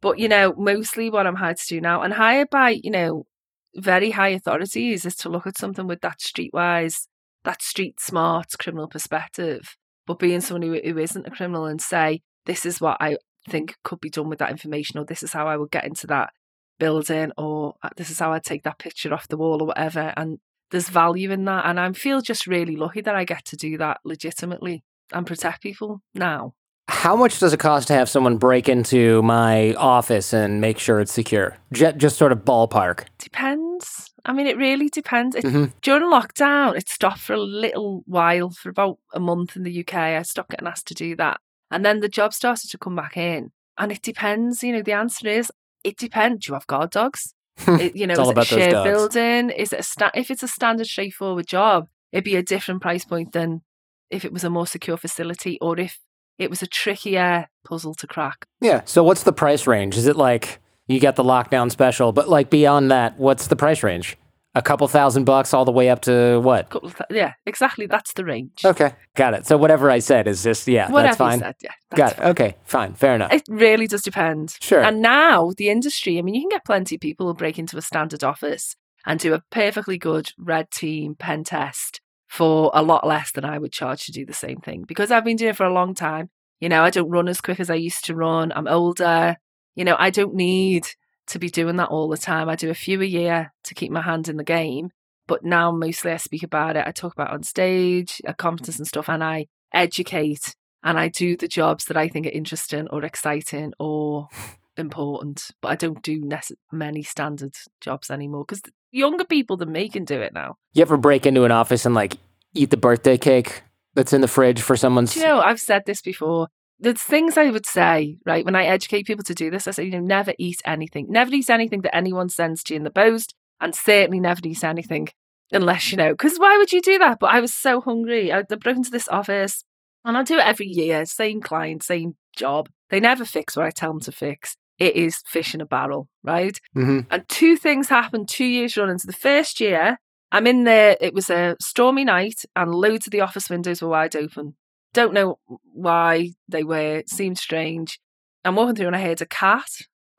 [SPEAKER 2] But you know, mostly what I'm hired to do now, and hired by you know very high authorities, is to look at something with that streetwise, that street smart criminal perspective, but being someone who, who isn't a criminal and say, this is what I think could be done with that information, or this is how I would get into that building, or uh, this is how I'd take that picture off the wall, or whatever. And there's value in that. And I feel just really lucky that I get to do that legitimately and protect people now.
[SPEAKER 1] How much does it cost to have someone break into my office and make sure it's secure? Just sort of ballpark.
[SPEAKER 2] Depends. I mean, it really depends. It,
[SPEAKER 1] Mhm.
[SPEAKER 2] During lockdown, it stopped for a little while, for about a month in the UK. I stopped getting asked to do that. And then the job started to come back in. And it depends. You know, the answer is it depends. Do you have guard dogs? Hmm. It- you know,
[SPEAKER 1] It's all
[SPEAKER 2] is it shared building? Is it a sta- if it's a standard, straightforward job, it'd be a different price point than if it was a more secure facility or if it was a trickier puzzle to crack.
[SPEAKER 1] Yeah. So what's the price range? Is it like you get the lockdown special, but like beyond that, what's the price range? A couple thousand bucks all the way up to what?
[SPEAKER 2] Th- yeah, exactly. That's the range.
[SPEAKER 1] Okay, got it. So whatever I said is just yeah,
[SPEAKER 2] Whatever
[SPEAKER 1] that's fine.
[SPEAKER 2] you said, yeah. That's
[SPEAKER 1] got it.
[SPEAKER 2] fine.
[SPEAKER 1] Okay, fine, fair enough.
[SPEAKER 2] It really does depend.
[SPEAKER 1] Sure.
[SPEAKER 2] And now the industry, I mean, you can get plenty of people who break into a standard office and do a perfectly good red team pen test for a lot less than I would charge to do the same thing. Because I've been doing it for a long time. You know, I don't run as quick as I used to run. I'm older. You know, I don't need to be doing that all the time. I do a few a year to keep my hand in the game. But now mostly I speak about it. I talk about it on stage, at conferences and stuff, and I educate and I do the jobs that I think are interesting or exciting or important. But I don't do many standard jobs anymore because younger people than me can do it now.
[SPEAKER 1] You ever break into an office and like eat the birthday cake that's in the fridge for someone's?
[SPEAKER 2] Do you know, I've said this before. There's things I would say, right? When I educate people to do this, I say, you know, never eat anything. Never eat anything that anyone sends to you in the post, and certainly never eat anything unless, you know, because why would you do that? But I was so hungry. I broke into this office, and I do it every year, same client, same job. They never fix what I tell them to fix. It is fish in a barrel, right?
[SPEAKER 1] hmm
[SPEAKER 2] And two things happened two years running. So the first year, I'm in there, it was a stormy night and loads of the office windows were wide open. Don't know why they were, it seemed strange. I'm walking through and I heard a cat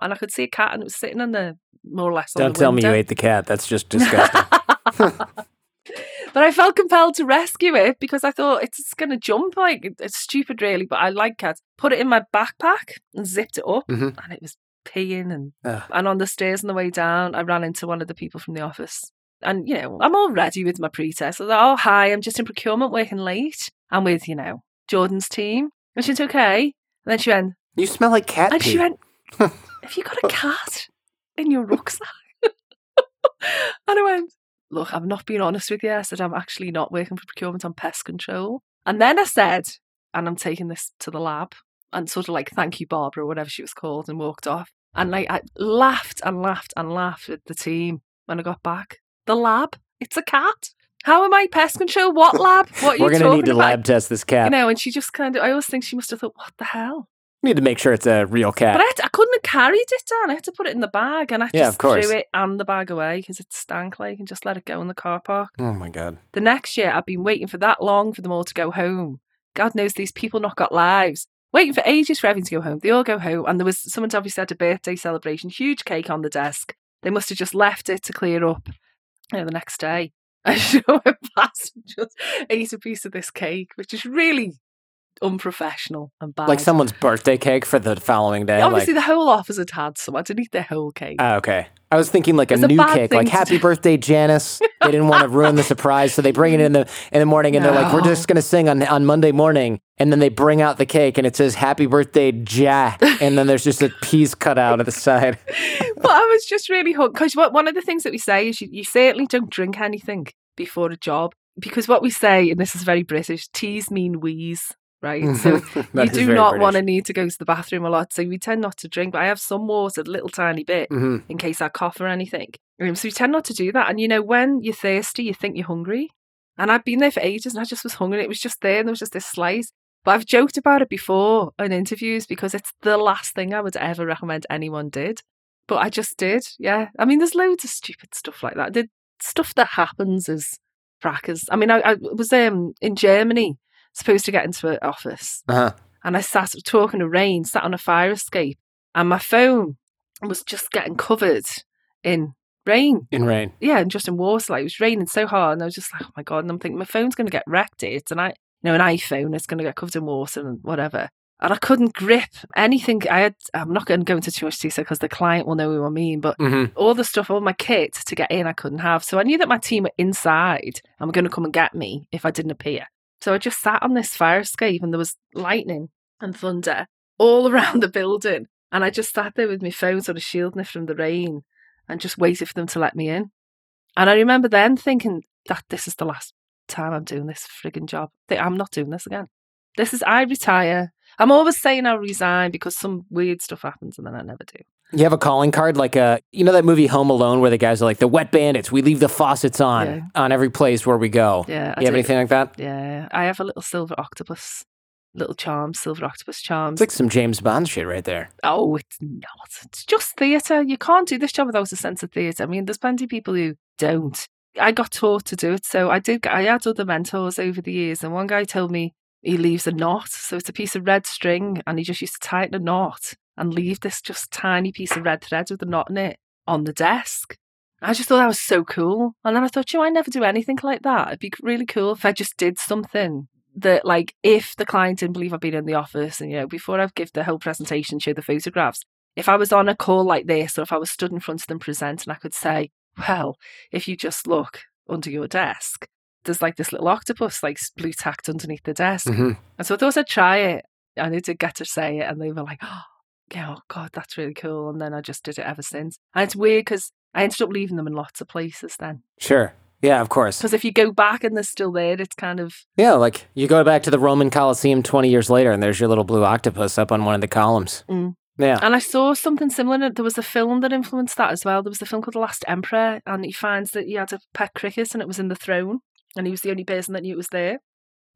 [SPEAKER 2] and I could see a cat and it was sitting on the more or less on
[SPEAKER 1] Don't
[SPEAKER 2] the
[SPEAKER 1] tell me you ate the cat. That's just disgusting.
[SPEAKER 2] but I felt compelled to rescue it because I thought it's going to jump. Like it- it's stupid, really. But I like cats. Put it in my backpack and zipped it up,
[SPEAKER 1] Mhm.
[SPEAKER 2] and it was peeing. And
[SPEAKER 1] Ugh.
[SPEAKER 2] and on the stairs on the way down, I ran into one of the people from the office. And you know, I'm all ready with my pretext. So they're, oh hi, I'm just in procurement, working late. I'm with you know Jordan's team. And she went okay. And then she went,
[SPEAKER 1] you smell like cat
[SPEAKER 2] and
[SPEAKER 1] pee.
[SPEAKER 2] she went, Have you got a cat in your rucksack? and I went, Look, I've not been honest with you. I said, I'm actually not working for procurement, I'm pest control. And then I said, And I'm taking this to the lab. And sort of like, Thank you, Barbara, or whatever she was called, and walked off. And like, I laughed and laughed and laughed at the team when I got back. The lab, it's a cat. How am I pest control? What lab? What are
[SPEAKER 1] We're
[SPEAKER 2] you
[SPEAKER 1] gonna
[SPEAKER 2] talking
[SPEAKER 1] need to
[SPEAKER 2] about?
[SPEAKER 1] lab test this cat.
[SPEAKER 2] You know, and she just kind of, I always think she must have thought, what the hell?
[SPEAKER 1] We need to make sure it's a real cat.
[SPEAKER 2] But I, had to- I couldn't have carried it down. I had to put it in the bag, and I
[SPEAKER 1] Yeah,
[SPEAKER 2] just
[SPEAKER 1] of course.
[SPEAKER 2] threw it and the bag away because it stank like, and just let it go in the car park.
[SPEAKER 1] oh my god.
[SPEAKER 2] The next year, I've been waiting for that long for them all to go home. God knows these people not got lives. Waiting for ages for everyone to go home. They all go home, and there was someone's obviously had a birthday celebration, huge cake on the desk. They must have just left it to clear up. You know, the next day, I show and just ate a piece of this cake, which is really unprofessional and bad.
[SPEAKER 1] Like someone's birthday cake for the following day.
[SPEAKER 2] Obviously,
[SPEAKER 1] like,
[SPEAKER 2] the whole office had had some. I didn't eat their whole cake.
[SPEAKER 1] Ah, okay. I was thinking like a
[SPEAKER 2] It's a
[SPEAKER 1] new cake, like "Happy. Birthday, Janice." They didn't want to ruin the surprise, so they bring it in the in the morning, and they're like, "We're just gonna sing on on Monday morning," and then they bring out the cake, and it says "Happy Birthday, Ja," and then there's just a piece cut out at the side.
[SPEAKER 2] but I was just really hooked because one of the things that we say is you, you certainly don't drink anything before a job because what we say, and this is very British, teas mean wees, right? So you do not want to need to go to the bathroom a lot. So we tend not to drink, but I have some water, a little tiny bit,
[SPEAKER 1] Mhm.
[SPEAKER 2] in case I cough or anything. Um, so we tend not to do that. And you know, when you're thirsty, you think you're hungry. And I've been there for ages and I just was hungry. It was just there and there was just this slice. But I've joked about it before in interviews because it's the last thing I would ever recommend anyone did. But I just did, yeah. I mean, there's loads of stupid stuff like that. The stuff that happens is crackers. I mean, I, I was um, in Germany, supposed to get into an office,
[SPEAKER 1] Uh-huh.
[SPEAKER 2] and I sat talking to Rain, sat on a fire escape, and my phone was just getting covered in rain.
[SPEAKER 1] In rain.
[SPEAKER 2] Yeah, and just in water. Like it was raining so hard, and I was just like, oh my god! And I'm thinking my phone's going to get wrecked. It's an you know, an iPhone. It's going to get covered in water and whatever. And I couldn't grip anything. I had. I'm not going to go into too much detail because the client will know who I mean. But
[SPEAKER 1] hmm
[SPEAKER 2] all the stuff, all my kit to get in, I couldn't have. So I knew that my team were inside and were going to come and get me if I didn't appear. So I just sat on this fire escape and there was lightning and thunder all around the building. And I just sat there with my phone sort of shielding it from the rain and just waited for them to let me in. And I remember then thinking that this is the last time I'm doing this frigging job. I'm not doing this again. This is, I retire. I'm always saying I'll resign because some weird stuff happens and then I never do.
[SPEAKER 1] You have a calling card, like a you know that movie Home Alone, where the guys are like the wet bandits. We leave the faucets on
[SPEAKER 2] Yeah.
[SPEAKER 1] on every place where we go.
[SPEAKER 2] Yeah. I
[SPEAKER 1] you have
[SPEAKER 2] do.
[SPEAKER 1] anything like that?
[SPEAKER 2] Yeah, I have a little silver octopus little charms, silver octopus charms.
[SPEAKER 1] It's like some James Bond shit right there.
[SPEAKER 2] Oh, it's not. It's just theatre. You can't do this job without a sense of theatre. I mean, there's plenty of people who don't. I got taught to do it, so I did. I had other mentors over the years, and one guy told me he leaves a knot. So it's a piece of red string, and he just used to tighten a knot and leave this just tiny piece of red thread with a knot in it on the desk. I just thought that was so cool. And then I thought, you know, I never do anything like that. It'd be really cool if I just did something that, like, if the client didn't believe I'd been in the office and, you know, before I'd give the whole presentation, show the photographs, if I was on a call like this or if I was stood in front of them presenting, I could say, well, if you just look under your desk, there's like this little octopus, like blue tacked underneath the desk.
[SPEAKER 1] hmm
[SPEAKER 2] And so I thought I'd try it. And I did get to say it, and they were like, oh, oh God, that's really cool. And then I just did it ever since. And it's weird because I ended up leaving them in lots of places then.
[SPEAKER 1] Sure. Yeah, of course.
[SPEAKER 2] Because if you go back and they're still there, it's kind of,
[SPEAKER 1] Yeah, like you go back to the Roman Colosseum 20 years later and there's your little blue octopus up on one of the columns.
[SPEAKER 2] Mm.
[SPEAKER 1] Yeah.
[SPEAKER 2] and I saw something similar. There was a film that influenced that as well. There was a film called The Last Emperor, and he finds that he had a pet cricket and it was in the throne, and he was the only person that knew it was there.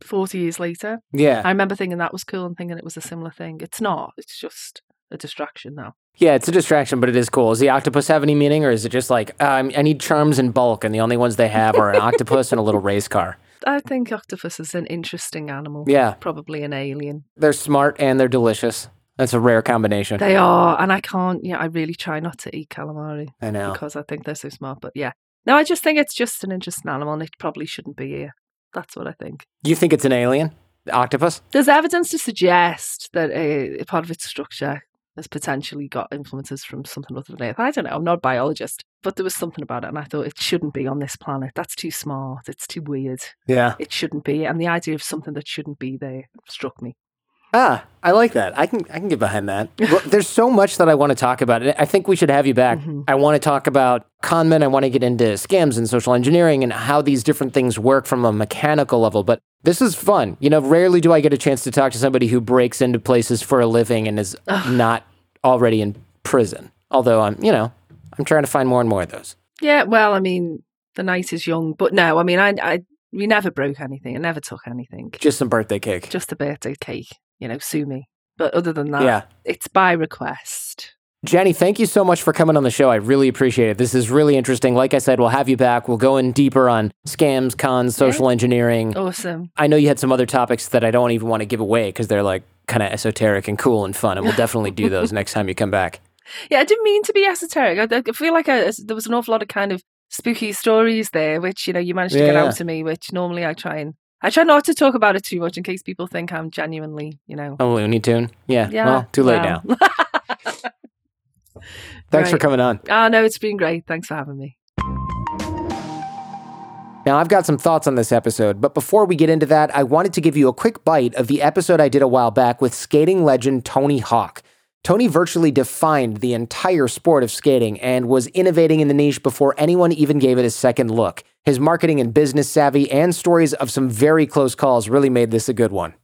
[SPEAKER 2] 40 years later.
[SPEAKER 1] Yeah.
[SPEAKER 2] I remember thinking that was cool and thinking it was a similar thing. It's not, it's just a distraction now.
[SPEAKER 1] Yeah, it's a distraction, but it is cool. Does the octopus have any meaning, or is it just like, uh, I need charms in bulk, and the only ones they have are an octopus and a little race car?
[SPEAKER 2] I think octopus is an interesting animal.
[SPEAKER 1] Yeah,
[SPEAKER 2] Probably an alien.
[SPEAKER 1] they're smart and they're delicious. That's a rare combination.
[SPEAKER 2] They are, and I can't. Yeah, I really try not to eat calamari
[SPEAKER 1] I know.
[SPEAKER 2] because I think they're so smart. But yeah, no, I just think it's just an interesting animal, and it probably shouldn't be here. That's what I think.
[SPEAKER 1] You think it's an alien? Octopus?
[SPEAKER 2] There's evidence to suggest that a, a part of its structure has potentially got influences from something other than Earth. I don't know. I'm not a biologist, but there was something about it, and I thought it shouldn't be on this planet. That's too smart. It's too weird.
[SPEAKER 1] Yeah.
[SPEAKER 2] It shouldn't be. And the idea of something that shouldn't be there struck me.
[SPEAKER 1] Ah, I like that. I can I can get behind that. Well, there's so much that I want to talk about. I think we should have you back.
[SPEAKER 2] Mhm.
[SPEAKER 1] I want to talk about conmen. I want to get into scams and social engineering and how these different things work from a mechanical level. But this is fun. You know, rarely do I get a chance to talk to somebody who breaks into places for a living and is not already in prison. Although I'm, you know, I'm trying to find more and more of those.
[SPEAKER 2] Yeah, well, I mean, the night is young, but no, I mean, I, I, we never broke anything. I never took anything.
[SPEAKER 1] Just some birthday cake.
[SPEAKER 2] Just a birthday cake, you know, sue me. But other than that,
[SPEAKER 1] Yeah.
[SPEAKER 2] it's by request.
[SPEAKER 1] Jenny, thank you so much for coming on the show. I really appreciate it. This is really interesting. Like I said, we'll have you back. We'll go in deeper on scams, cons, social engineering.
[SPEAKER 2] Awesome.
[SPEAKER 1] I know you had some other topics that I don't even want to give away because they're like kind of esoteric and cool and fun. And we'll definitely do those next time you come back.
[SPEAKER 2] Yeah, I didn't mean to be esoteric. I, I feel like I, there was an awful lot of kind of spooky stories there, which you know you managed to get
[SPEAKER 1] Yeah.
[SPEAKER 2] out to me. Which normally I try and I try not to talk about it too much in case people think I'm genuinely, you know.
[SPEAKER 1] Oh, Looney Tune. Yeah.
[SPEAKER 2] Yeah.
[SPEAKER 1] Well, too late now. Thanks for coming on.
[SPEAKER 2] Ah, no, it's been great. Thanks for having me.
[SPEAKER 1] Now, I've got some thoughts on this episode, but before we get into that, I wanted to give you a quick bite of the episode I did a while back with skating legend Tony Hawk. Tony virtually defined the entire sport of skating and was innovating in the niche before anyone even gave it a second look. His marketing and business savvy and stories of some very close calls really made this a good one.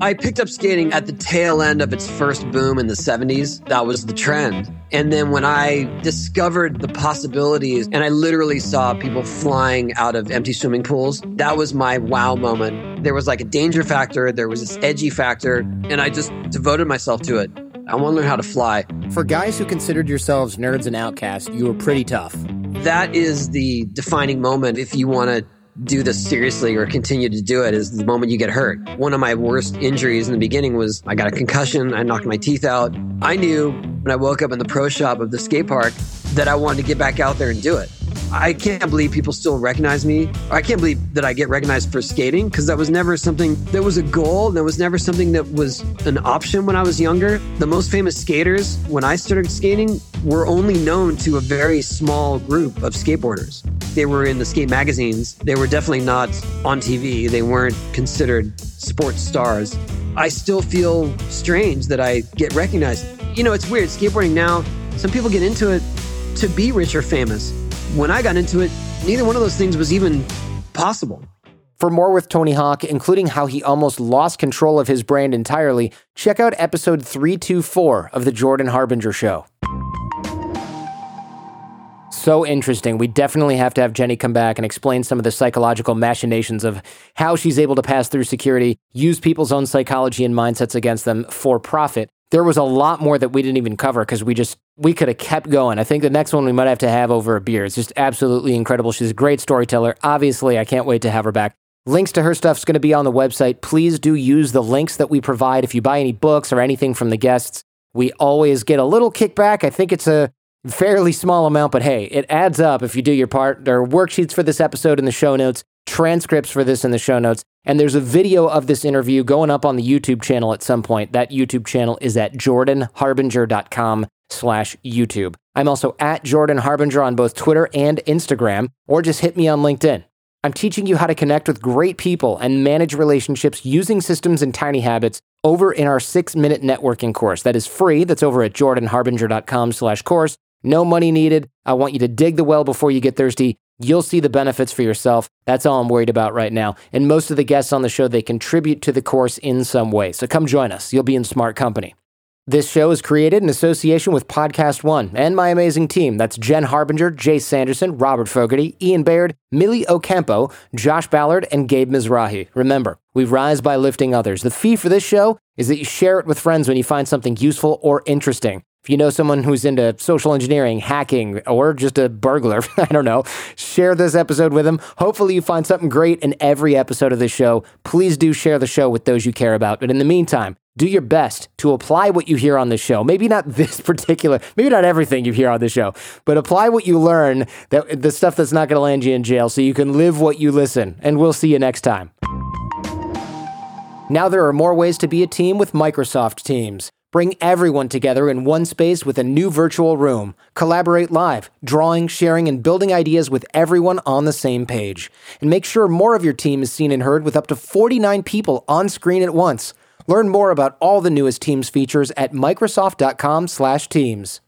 [SPEAKER 3] I picked up skating at the tail end of its first boom in the 70s. That was the trend. And then when I discovered the possibilities and I literally saw people flying out of empty swimming pools, that was my wow moment. There was like a danger factor, there was this edgy factor, and I just devoted myself to it. I want to learn how to fly.
[SPEAKER 1] For guys who considered yourselves nerds and outcasts, you were pretty tough.
[SPEAKER 3] That is the defining moment if you want to do this seriously or continue to do it is the moment you get hurt. One of my worst injuries in the beginning was I got a concussion, I knocked my teeth out. I knew when I woke up in the pro shop of the skate park that I wanted to get back out there and do it. I can't believe people still recognize me. I can't believe that I get recognized for skating because that was never something that was a goal. That was never something that was an option when I was younger. The most famous skaters when I started skating were only known to a very small group of skateboarders. They were in the skate magazines. They were definitely not on TV. They weren't considered sports stars. I still feel strange that I get recognized. You know, it's weird. Skateboarding now, some people get into it to be rich or famous. When I got into it, neither one of those things was even possible.
[SPEAKER 1] For more with Tony Hawk, including how he almost lost control of his brand entirely, check out episode 324 of The Jordan Harbinger Show. so interesting. We definitely have to have Jenny come back and explain some of the psychological machinations of how she's able to pass through security, use people's own psychology and mindsets against them for profit. There was a lot more that we didn't even cover because we just we could have kept going. I think the next one we might have to have over a beer. It's just absolutely incredible. She's a great storyteller. Obviously, I can't wait to have her back. Links to her stuff's going to be on the website. Please do use the links that we provide if you buy any books or anything from the guests. We always get a little kickback. I think it's a fairly small amount, but hey, it adds up if you do your part. There are worksheets for this episode in the show notes, transcripts for this in the show notes, and there's a video of this interview going up on the YouTube channel at some point. That YouTube channel is at jordanharbinger.com slash YouTube. I'm also at Jordan Harbinger on both Twitter and Instagram, or just hit me on LinkedIn. I'm teaching you how to connect with great people and manage relationships using systems and tiny habits over in our six minute networking course. That is free. That's over at jordanharbinger.com slash course. No money needed. I want you to dig the well before you get thirsty. You'll see the benefits for yourself. That's all I'm worried about right now. And most of the guests on the show, they contribute to the course in some way. So come join us. You'll be in smart company. This show is created in association with Podcast One and my amazing team. That's Jen Harbinger, Jay Sanderson, Robert Fogarty, Ian Baird, Millie Ocampo, Josh Ballard, and Gabe Mizrahi. Remember, we rise by lifting others. The fee for this show is that you share it with friends when you find something useful or interesting. If you know someone who's into social engineering, hacking, or just a burglar, I don't know, share this episode with them. Hopefully, you find something great in every episode of this show. Please do share the show with those you care about. But in the meantime, do your best to apply what you hear on the show. Maybe not this particular, maybe not everything you hear on the show, but apply what you learn, that the stuff that's not going to land you in jail so you can live what you listen. And we'll see you next time. Now there are more ways to be a team with Microsoft Teams. Bring everyone together in one space with a new virtual room. Collaborate live, drawing, sharing, and building ideas with everyone on the same page. And make sure more of your team is seen and heard with up to 49 people on screen at once. Learn more about all the newest Teams features at Microsoft.com/Teams.